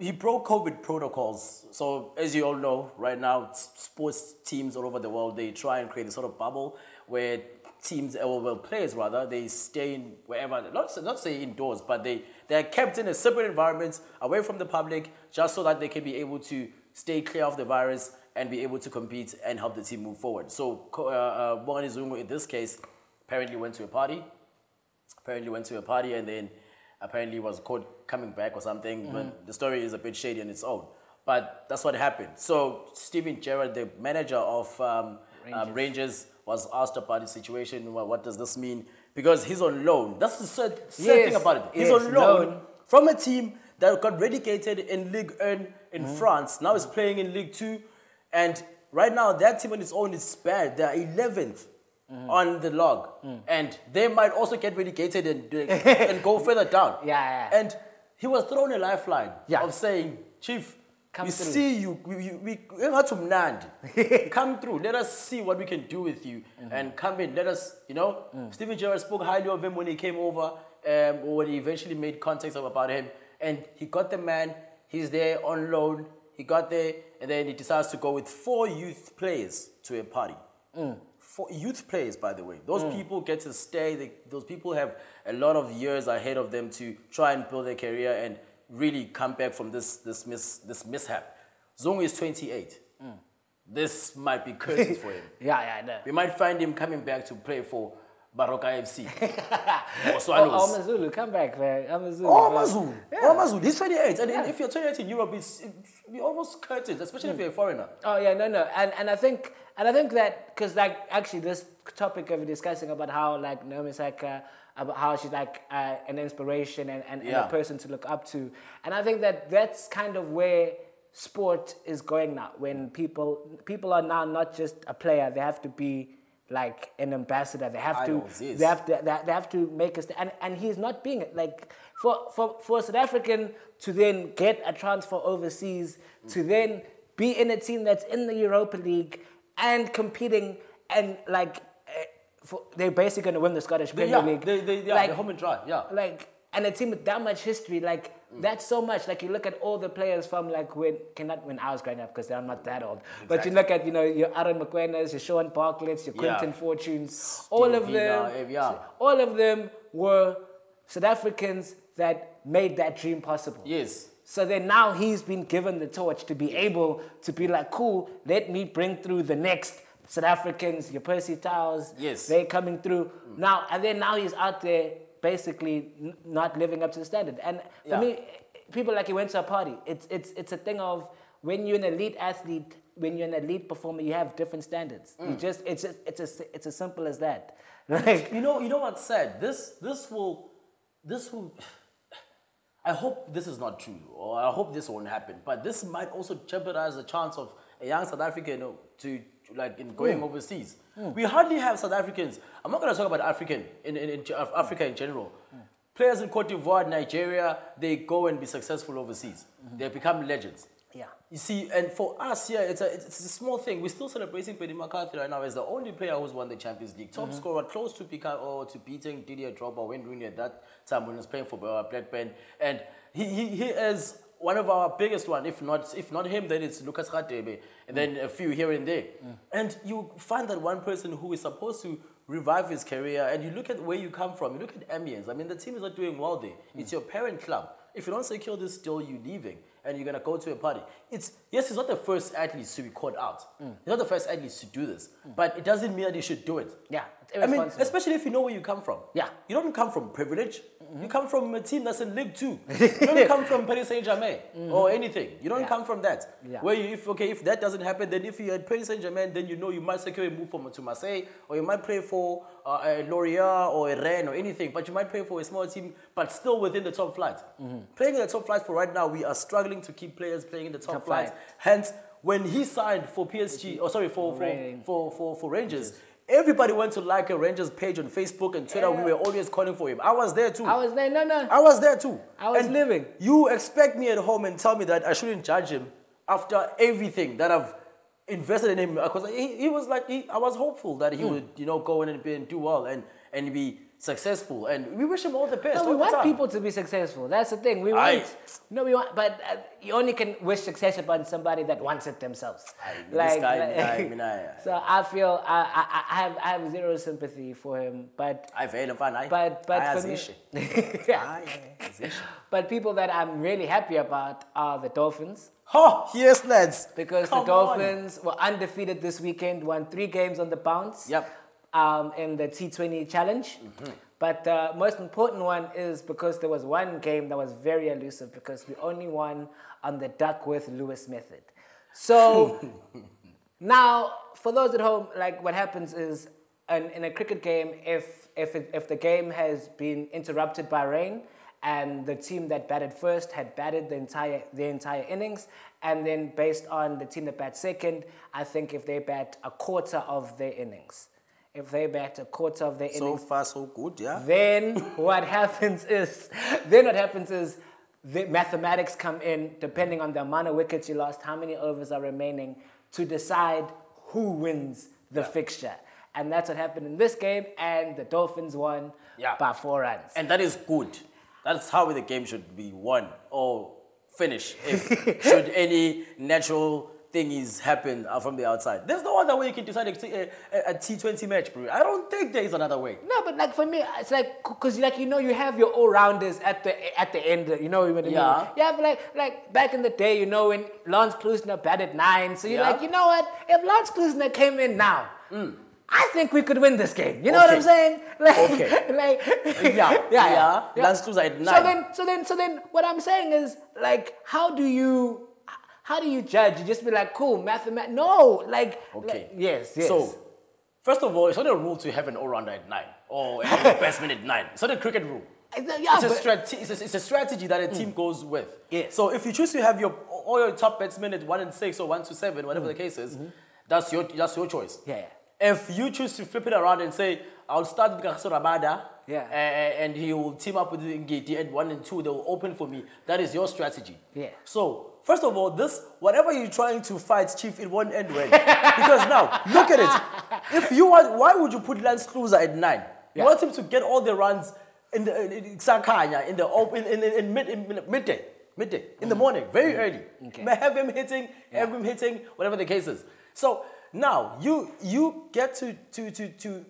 he broke COVID protocols. So as you all know, right now, sports teams all over the world they try and create a sort of bubble where teams, or well, players rather, they stay in wherever. Not not say indoors, but they they are kept in a separate environment, away from the public, just so that they can be able to stay clear of the virus and be able to compete and help the team move forward. So, uh, uh, Bongani Zungu in this case apparently went to a party apparently went to a party and then apparently was caught coming back or something. But the story is a bit shady on its own. But that's what happened. So Steven Gerrard, the manager of um, Rangers. Rangers, was asked about the situation. Well, what does this mean? Because he's on loan. That's the sad, sad Yes, thing about it. He's yes, on loan, loan. from a team that got relegated in League 1 in France. Now he's playing in League 2. And right now, that team on its own is bad. They're 11th on the log. And they might also get relegated and, and go further down. Yeah, yeah. And he was thrown a lifeline Yeah. of saying, Chief, Come we through." see you. We, we, we, we're not to Mnandi. come through. Let us see what we can do with you. Mm-hmm. And come in. Let us, you know. Mm. Steven Gerrard spoke highly of him when he came over, um, when he eventually made context about him. And he got the man. He's there on loan. He got there, and then he decides to go with four youth players to a party. Mm. For youth players, by the way, those people get to stay. They, those people have a lot of years ahead of them to try and build their career and really come back from this this mis, this mishap. Zungu is 28. Mm. This might be curses for him. yeah, yeah, I know. We might find him coming back to play for Baroka FC Oh, oh, Mazulu, come back, man. I'm Mazulu. Oh, man. Mazul. Oh. He's 28. And if you're 28 in Europe, it's, it's we almost curtains, especially if you're a foreigner. Oh yeah, no, no, and and I think and I think that because like actually this topic of discussing about how like Naomi Osaka about how she's like uh, an inspiration and, and, and a person to look up to, and I think that that's kind of where sport is going now. When people people are now not just a player; they have to be like an ambassador. They have Idols, to. yes. They have to. They, they have to make us. And and he's not being. Like for for for a South African to then get a transfer overseas to then be in a team that's in the Europa League and competing and like. eh, For, they're basically going to win the Scottish Premier yeah, League. they, they, yeah, like, they're home and dry. Yeah. like and a team with that much history, like that's so much. Like you look at all the players from like when cannot when I was growing up because I'm not that old. But you look at you know your Aaron Mokoenas, your Shaun Bartletts, your Yeah. Quinton Fortunes, all of Stevie them, eh, yeah. all of them were South Africans that made that dream possible. Yes. So then now he's been given the torch to be able to be like, cool, let me bring through the next South Africans, your Percy Taus. Yes. They're coming through. Now, and then now he's out there basically n- not living up to the standard. And for Yeah. me, people like he went to a party. It's, it's, it's a thing of when you're an elite athlete, when you're an elite performer, you have different standards. Mm. You just, it's, just, it's, as, it's as simple as that. Like, You know, you know what's sad? This, this will, this will. I hope this is not true, or I hope this won't happen. But this might also jeopardize the chance of a young South African to, like in going overseas. Hmm. We hardly have South Africans. I'm not going to talk about African in, in, in Af- Africa in general. Hmm. Players in Cote d'Ivoire, Nigeria, they go and be successful overseas. Hmm. They become legends. yeah. You see, and for us here, it's a, it's a small thing. We're still celebrating Paddy McCarthy right now as the only player who's won the Champions League. Top scorer, close to become, or oh, to beating Didier Drogba when Rooney at that time when he was playing for uh, Blackburn. And he, he, he is one of our biggest one. If not if not him, then it's Lucas Radebe, and then a few here and there. And you find that one person who is supposed to revive his career, and you look at where you come from. You look at Amiens. I mean, the team is not doing well there. It's mm. your parent club. If you don't secure this deal, you're leaving and you're gonna go to a party. It's yes, he's not the first athlete to be caught out. Mm. He's not the first athlete to do this, but it doesn't mean that he should do it. Yeah, I mean, especially if you know where you come from. Yeah. You don't come from privilege. You come from a team that's in League Two. you don't come from Paris Saint Germain or anything. You don't Yeah. come from that. Yeah. Where you, if okay, if that doesn't happen, then if you're at Paris Saint Germain, then you know you might secure a move from to Marseille, or you might play for uh, a Lorient or a Rennes or anything. But you might play for a small team, but still within the top flight. Mm-hmm. Playing in the top flight for right now, we are struggling to keep players playing in the top, Top flight. flight. Hence, when he signed for PSG, or sorry, for for, for, for, for Rangers. Everybody went to like a Rangers page on Facebook and Twitter. We were always calling for him. I was there too. I was there, no, no. I was there too. I was And living. You expect me at home and tell me that I shouldn't judge him after everything that I've invested in him. Because he, he was like, he, I was hopeful that he hmm. would, you know, go in and, be, and do well and, and be successful. And we wish him all the best. No, we want people to be successful. That's the thing. We want. No, we want. But uh, you only can wish success upon somebody that wants it themselves. Aye, this guy, I mean, I- so I feel I, I, I have I have zero sympathy for him. But I've had him fun. I, but but I for me, but people that I'm really happy about are the Dolphins. Oh, yes, lads. Because Come the on. Dolphins were undefeated this weekend, won three games on the bounce. Yep. Um, in the T20 Challenge. But the most important one is because there was one game that was very elusive because we only won on the Duckworth Lewis method. So now, for those at home, like what happens is an, in a cricket game, if, if, it, if the game has been interrupted by rain, and the team that batted first had batted the entire the entire innings, and then based on the team that bat second, I think if they bat a quarter of their innings, if they bat a quarter of their So innings, far, so good, yeah. then what happens is then what happens is the mathematics come in depending on the amount of wickets you lost, how many overs are remaining to decide who wins the fixture. And that's what happened in this game, and the Dolphins won Yeah. by four runs. And that is good. That's how the game should be won or finished. If should any natural thingies happen uh, from the outside, there's no other way you can decide a, a, a T20 match, bro. I don't think there is another way. No, but like for me, it's like because like you know you have your all rounders at the at the end. You know what I mean? Yeah. You have like like back in the day, you know when Lance Klusener batted nine. So you're Yeah. like, you know what? If Lance Klusener came in now. I think we could win this game. You know what I'm saying? Like, Okay. like, Yeah, yeah. yeah. Lance Klusener at nine. So then, so then, so then, what I'm saying is, like, how do you, how do you judge? You just be like, cool, mathemat. No, like, Okay. like, yes, yes. So, first of all, it's not a rule to have an all-rounder at nine or a batsman at nine. It's not a cricket rule. Uh, yeah, It's a, strate- it's, a, it's a strategy that a team mm. goes with. Yes. So if you choose to have your all your top batsmen at one and six or one to seven, whatever the mm. case is, mm-hmm. that's your that's your choice. Mm-hmm. Yeah. If you choose to flip it around and say, I'll start with Kagiso Rabada, Yeah. and he will team up with Ngidi at one and two, they will open for me. That is your strategy. Yeah. So, first of all, this, whatever you're trying to fight, Chief, it won't end well. because now, look at it. If you want, why would you put Lance Klusener at nine? You want him to get all the runs in the in, in Sakanya, in the open, in, in, in, mid, in midday, midday, in the morning, very early. Mm-hmm. Okay. May Have him hitting, have him hitting, whatever the case is. So now you you get to to to to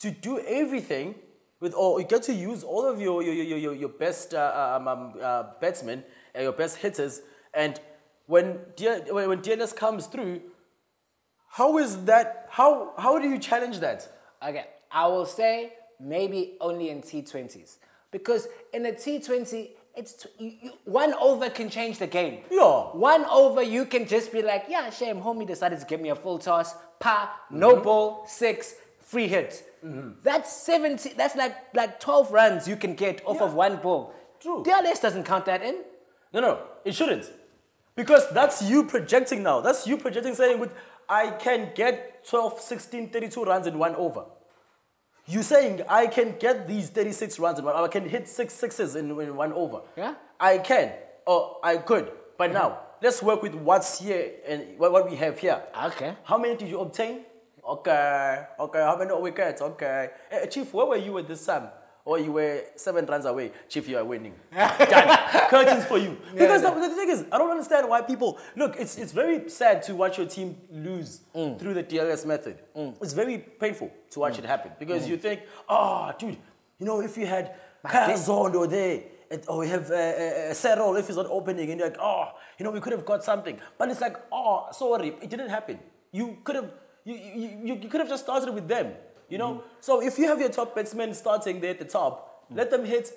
to do everything with all you get to use all of your your your, your, your best uh, um, um, uh, batsmen and your best hitters and when when, DLS comes through how is that how how do you challenge that Okay, I will say maybe only in T20s. Because in a T20, it's t- you, you, one over can change the game. Yeah. One over, you can just be like, yeah, shame, homie decided to give me a full toss, pa, no mm-hmm. ball, six, free hit. Mm-hmm. That's 70, that's like, like 12 runs you can get off of one ball. True. DLS doesn't count that in. No, no, it shouldn't. Because that's you projecting now. That's you projecting saying with I can get 12, 16, 32 runs in one over. You saying I can get these 36 runs in one I can hit six sixes in, in one over. Yeah. I can. Or I could. But now, let's work with what's here and what, what we have here. Okay. How many did you obtain? Okay. Okay. How many wickets? Okay. Eh, Chief, where were you at this time? Or you were seven runs away. Chief, you are winning. Done. Curtains for you. Because no. the, the thing is, I don't understand why people look. It's it's very sad to watch your team lose mm. through the DLS method. Mm. It's very painful to watch mm. it happen because you think, oh, dude, you know, if you had Kazond there. it- Or we have uh, uh, uh Serol if he's not opening, and you're like, oh, you know, we could have got something. But it's like, oh, sorry, it didn't happen. You could have, you, you, you, you could have just started with them, you know. Mm-hmm. So if you have your top batsmen starting there at the top, let them hit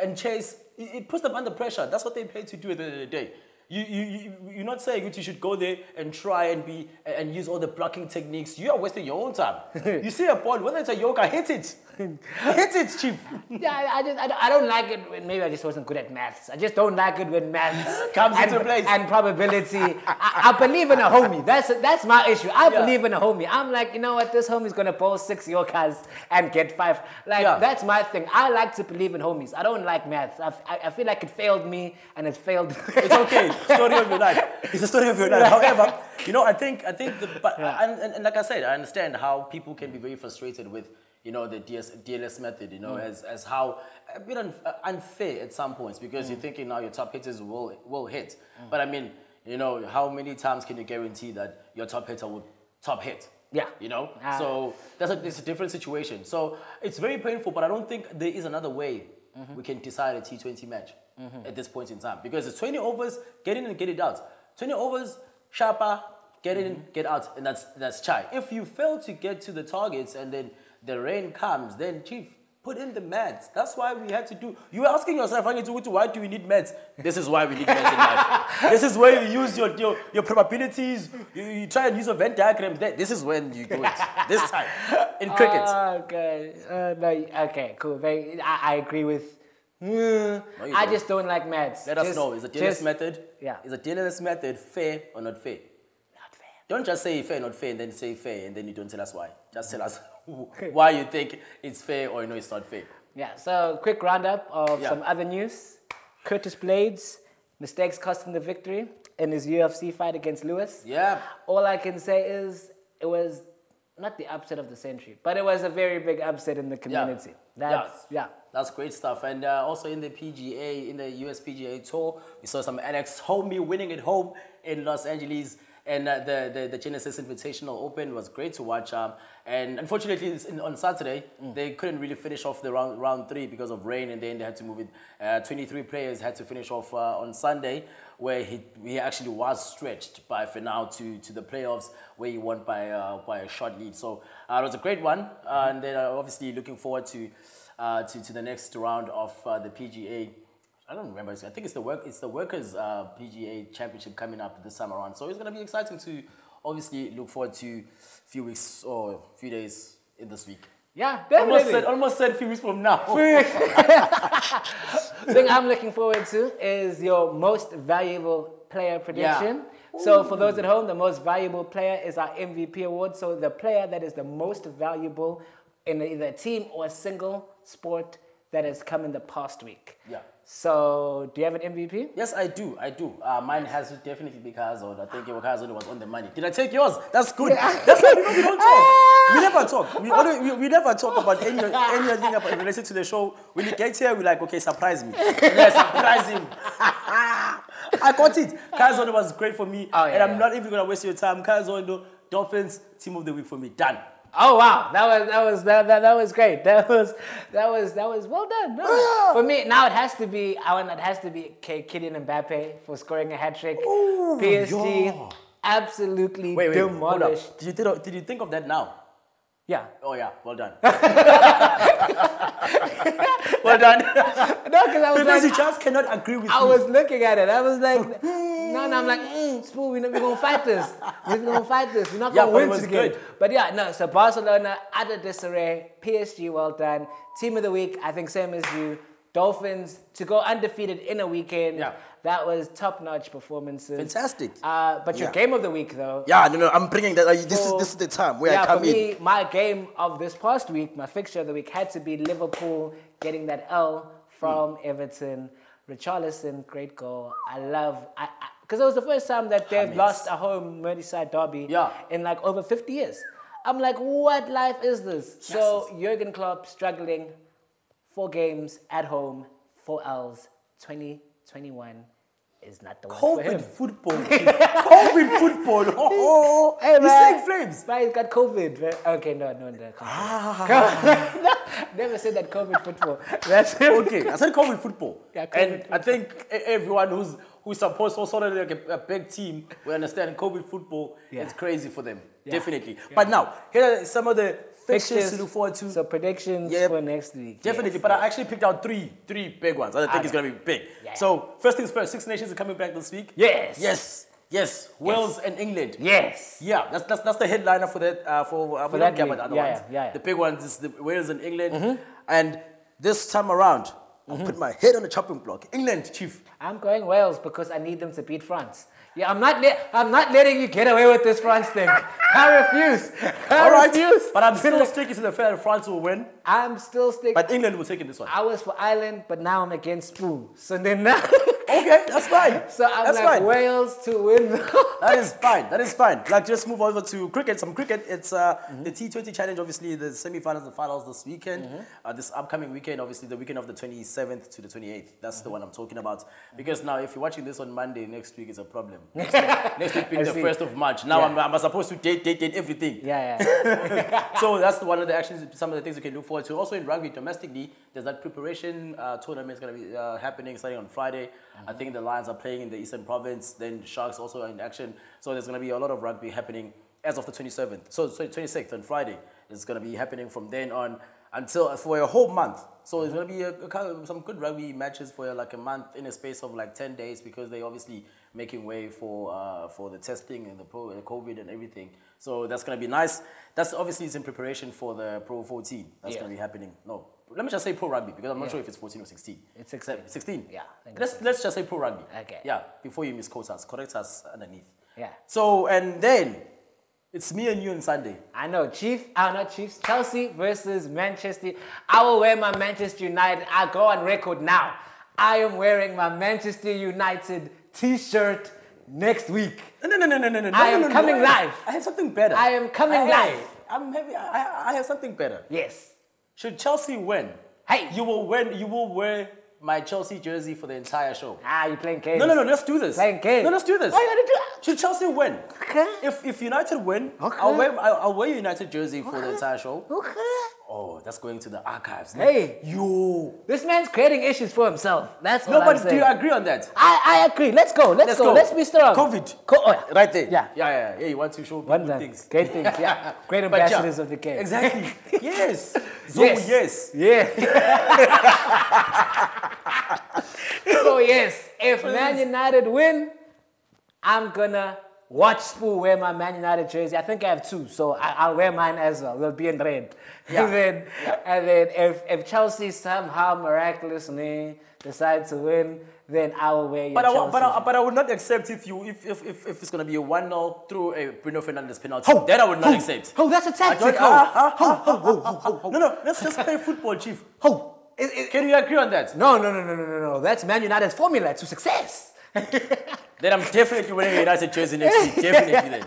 and chase. It, it puts them under pressure. That's what they pay to do at the end of the day. You, you, you, you're not saying that you should go there and try and be and use all the blocking techniques. You are wasting your own time. you see a ball, whether it's a yorker, hit it. hit it, chief. Yeah, I, I just I don't, I don't like it. When, maybe I just wasn't good at maths. I just don't like it when maths Comes and, into place. and probability. I, I believe in a homie. That's that's my issue. I Yeah. believe in a homie. I'm like, you know what? This homie's gonna bowl six Yorkers and get five. Like Yeah. that's my thing. I like to believe in homies. I don't like maths. I, I, I feel like it failed me and it failed. It's okay. Story of your life. It's the story of your life. However, you know, I think I think the but Yeah. and, and, and like I said, I understand how people can be very frustrated with you know the DS, DLS method. You know, as as how a bit un, uh, unfair at some points because you're thinking now your top hitters will will hit, but I mean, you know, how many times can you guarantee that your top hitter will top hit? Yeah. You know, Ah. so that's a, it's a different situation. So it's very painful, but I don't think there is another way we can decide a T20 match at this point in time because it's 20 overs, get in and get it out. 20 overs, sharper, get in, get out, and that's that's chai. If you fail to get to the targets and then the rain comes, then chief. Put in the meds. That's why we had to do. You were asking yourself, why do we need meds? This is why we need meds in life. this is where you use your your, your probabilities. You, you try and use your Venn diagrams. This is when you do it. This time in cricket. Okay. Uh, no, okay, cool. I, I agree with. Mm, you I don't. just don't like maths. Let us know. Is DLS just- method? yeah. Is the DLS method fair or not fair? Not fair. Don't just say fair, not fair, and then say fair, and then you don't tell us why. Just tell us why you think it's fair or you know it's not fair. Yeah, so quick roundup of Yeah. some other news. Curtis Blaydes, mistakes cost him the victory in his UFC fight against Lewis. Yeah. All I can say is it was not the upset of the century, but it was a very big upset in the community. That's, yeah. That's great stuff. And uh, also in the PGA, in the US PGA Tour, we saw some Max Homa winning at home in Los Angeles. And uh, the, the, the Genesis Invitational Open was great to watch. Um, and unfortunately, in, on Saturday, they couldn't really finish off the round, round three because of rain, and then they had to move it. Uh, 23 players had to finish off uh, on Sunday, where he, he actually was stretched by Finau to, to the playoffs, where he won by, uh, by a short lead. So uh, it was a great one. Uh, and then uh, obviously looking forward to, uh, to, to the next round of uh, the PGA. I don't remember. I think it's the work. It's the workers uh, PGA Championship coming up this time around. So it's gonna be exciting to obviously look forward to a few weeks or a few days in this week. Yeah, Almost said, almost said a few weeks from now. thing I'm looking forward to is your most valuable player prediction. So for those at home, the most valuable player is our MVP award. So the player that is the most valuable in either a team or a single sport that has come in the past week. Yeah. So do you have an MVP? Yes, I do. I do. Uh, mine has to definitely be Kazon. I think your Kazon was on the money. Did I take yours? That's good. That's why because we don't talk. We never talk. We, only, we, we never talk about any anything about related to the show. When he gets here, we're like, okay, surprise me. yeah, surprise him. I got it. Kazon was great for me, Oh, and I'm yeah. not even gonna waste your time. Kazon, Dolphins team of the week for me. Done. Oh wow, that was that was that, that, that was great. That was that was that was well done. No, oh, For me, now it has to be I want it has to be K- Kylian Mbappe for scoring a hat trick. Oh, PSG yeah. absolutely Wait, wait, hold up. demolished. Did you, did you think of that now? Yeah. Oh yeah, well done. well done. No, because I was because like, you just cannot agree with I me. was looking at it. I was like, no, no. I'm like, mm, Sbu, we're, not- we're gonna fight this. We're gonna fight this. We're not Yeah, gonna win was today. good. But yeah, no. So Barcelona, of disarray. PSG, well done. Team of the week, I think same as you. Dolphins to go undefeated in a weekend. Yeah. That was top-notch performances. Fantastic. Uh, but your Yeah. game of the week, though. Yeah, no, no, I'm bringing that. Uh, this is this is the time where yeah, I come for in. me, my game of this past week, my fixture of the week, had to be Liverpool getting that L from Hmm. Everton. Richarlison, great goal. I love, I because it was the first time that they've James. lost a home Merseyside derby Yeah. in like over 50 years. I'm like, what life is this? So Jurgen Klopp struggling, four games at home, four L's, 2021 is not the one for him. COVID football. COVID football. Oh, oh. Hey, He's man. saying flames. Man, he's got COVID. man. Okay, no, no, no. Ah. no, never said that COVID football. That's him. Okay, I said COVID football. Yeah, COVID and I think everyone who's who supports so sort like a, a big team will understand COVID football Yeah. is crazy for them. Yeah. Definitely. But now, here are some of the fixtures to look forward to. So predictions Yep. for next week. Definitely, yes. but I actually picked out three, three big ones. I think it's gonna be big. Yeah. So first things first, Six Nations are coming back this week. Yes. Yes, yes. Wales and England. Yes. Yeah, that's, that's, that's the headliner for that. Uh, for uh, we that don't care about the other Yeah, ones. yeah, yeah, yeah. The big ones is the Wales and England. And this time around, I'll put my head on the chopping block. England, chief. I'm going Wales because I need them to beat France. Yeah, I'm not. I'm not letting you get away with this France thing. I refuse. I All right, refuse. but I'm still sticking to the fact that France will win. I'm still sticking. But England will take in this one. I was for Ireland, but now I'm against Sbu. So then now. Okay, that's fine. so I'm that's like fine. Wales to win. That is fine. That is fine. Like, just move over to cricket. Some cricket. It's uh, Mm-hmm. the T20 Challenge. Obviously, the semi-finals and finals this weekend. Mm-hmm. Uh, this upcoming weekend, obviously, the weekend of the 27th to the 28th. That's Mm-hmm. the one I'm talking about. Because now, if you're watching this on Monday, next week is a problem. Next week, next week being the first of March. Now, Yeah. I'm, I'm supposed to date, date, date everything. yeah, yeah. so that's one of the actions, some of the things you can look forward to. Also in rugby domestically, there's that preparation uh, tournament is going to be uh, happening starting on Friday. I think the Lions are playing in the Eastern Province. Then Sharks also are in action. So there's going to be a lot of rugby happening as of the 27th. So, so 26th on Friday. is going to be happening from then on until for a whole month. So it's going to be a, a some good rugby matches for like a month in a space of like 10 days because they're obviously making way for uh, for the testing and the, pro, the COVID and everything. So that's going to be nice. That's obviously it's in preparation for the Pro 14. That's Yeah. going to be happening. No, let me just say Pro Rugby because I'm not Yeah. sure if it's 14 or 16. It's 16. 16. Yeah, Let's it's let's just say Pro Rugby. Okay. Yeah. Before you misquote us, correct us underneath. Yeah. So and then it's me and you on Sunday. I know, Chief. I not Chiefs. Chelsea versus Manchester. I will wear my Manchester United. I go on record now. I am wearing my Manchester United T-shirt next week. No, no, no, no, no, no, no. I am no, no. coming I- live. I have something better. I am coming Hey, live. I'm heavy. I, I- I have something better. Yes. Should Chelsea win? Hey. You will win. You will wear my Chelsea jersey for the entire show. Ah, you playing games? No, no, no. Let's do this. Playing games. No, let's do this. Why you gotta do that? Should Chelsea win? Okay. If if United win, Okay. I'll wear I'll, I'll wear United jersey for the entire show. Okay. Oh, that's going to the archives. Hey. you. This man's creating issues for himself. That's No, but do you agree on that? I, I agree. Let's go. Let's, Let's go. go. Let's be strong. COVID. Co- oh, yeah. Right there. Yeah. Yeah, yeah, yeah. You want to show people Wonder. things. Great things. Yeah. Great But yeah, ambassadors of the game. Exactly. yes. So Yes. yes. Yeah. so yes, if Man United win, I'm gonna watch Sbu wear my Man United jersey. I think I have two, so I, I'll wear mine as well. They'll be in red. Yeah. And then, and then if, if Chelsea somehow miraculously decide to win, then I will wear your But I, wa- but, I, but I would not accept if you if if, if, if it's gonna be a one 0 through a Bruno Fernandes penalty. That I would not accept. Oh, that's a tactic. Oh, ah, ah, ah. No, no, let's just play football, chief. oh. It- it- Can you agree on that? no, no, no, no, no, no, no. That's Man United's formula to success. Then I'm definitely wearing a United jersey next week. Definitely then.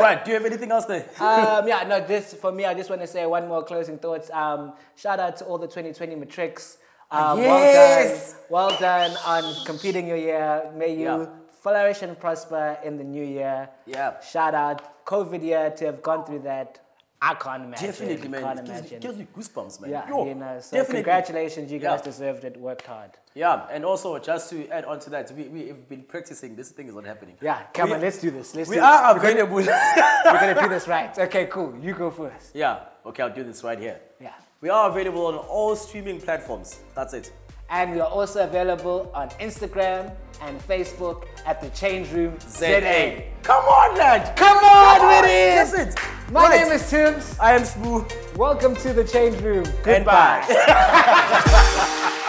Right, do you have anything else there? um, yeah, no, this for me, I just want to say one more closing thoughts. Um, shout out to all the 2020 matrics. Um, Yes! Well done, well done on completing your year. May you Yeah. flourish and prosper in the new year. Yeah. Shout out COVID year to have gone through that. I can't imagine. Definitely, man. Can't It gives, imagine. gives me goosebumps, man. yeah, Yo, you know. So definitely. congratulations, you guys Yeah. deserved it. Worked hard. Yeah, and also just to add on to that, we, we've been practicing. This thing is not happening. Yeah, come We- on, let's do this. Let's We do are This. We're available. we're gonna do this right. Okay, cool. You go first. yeah, okay, I'll do this right here. Yeah. We are available on all streaming platforms. That's it. And we are also available on Instagram and Facebook at the Change Room ZA. Come on, lad. Come on Come with on. it. That's it. My Right. name is Tibs. I am Sbu. Welcome to the Change Room. Goodbye. bye.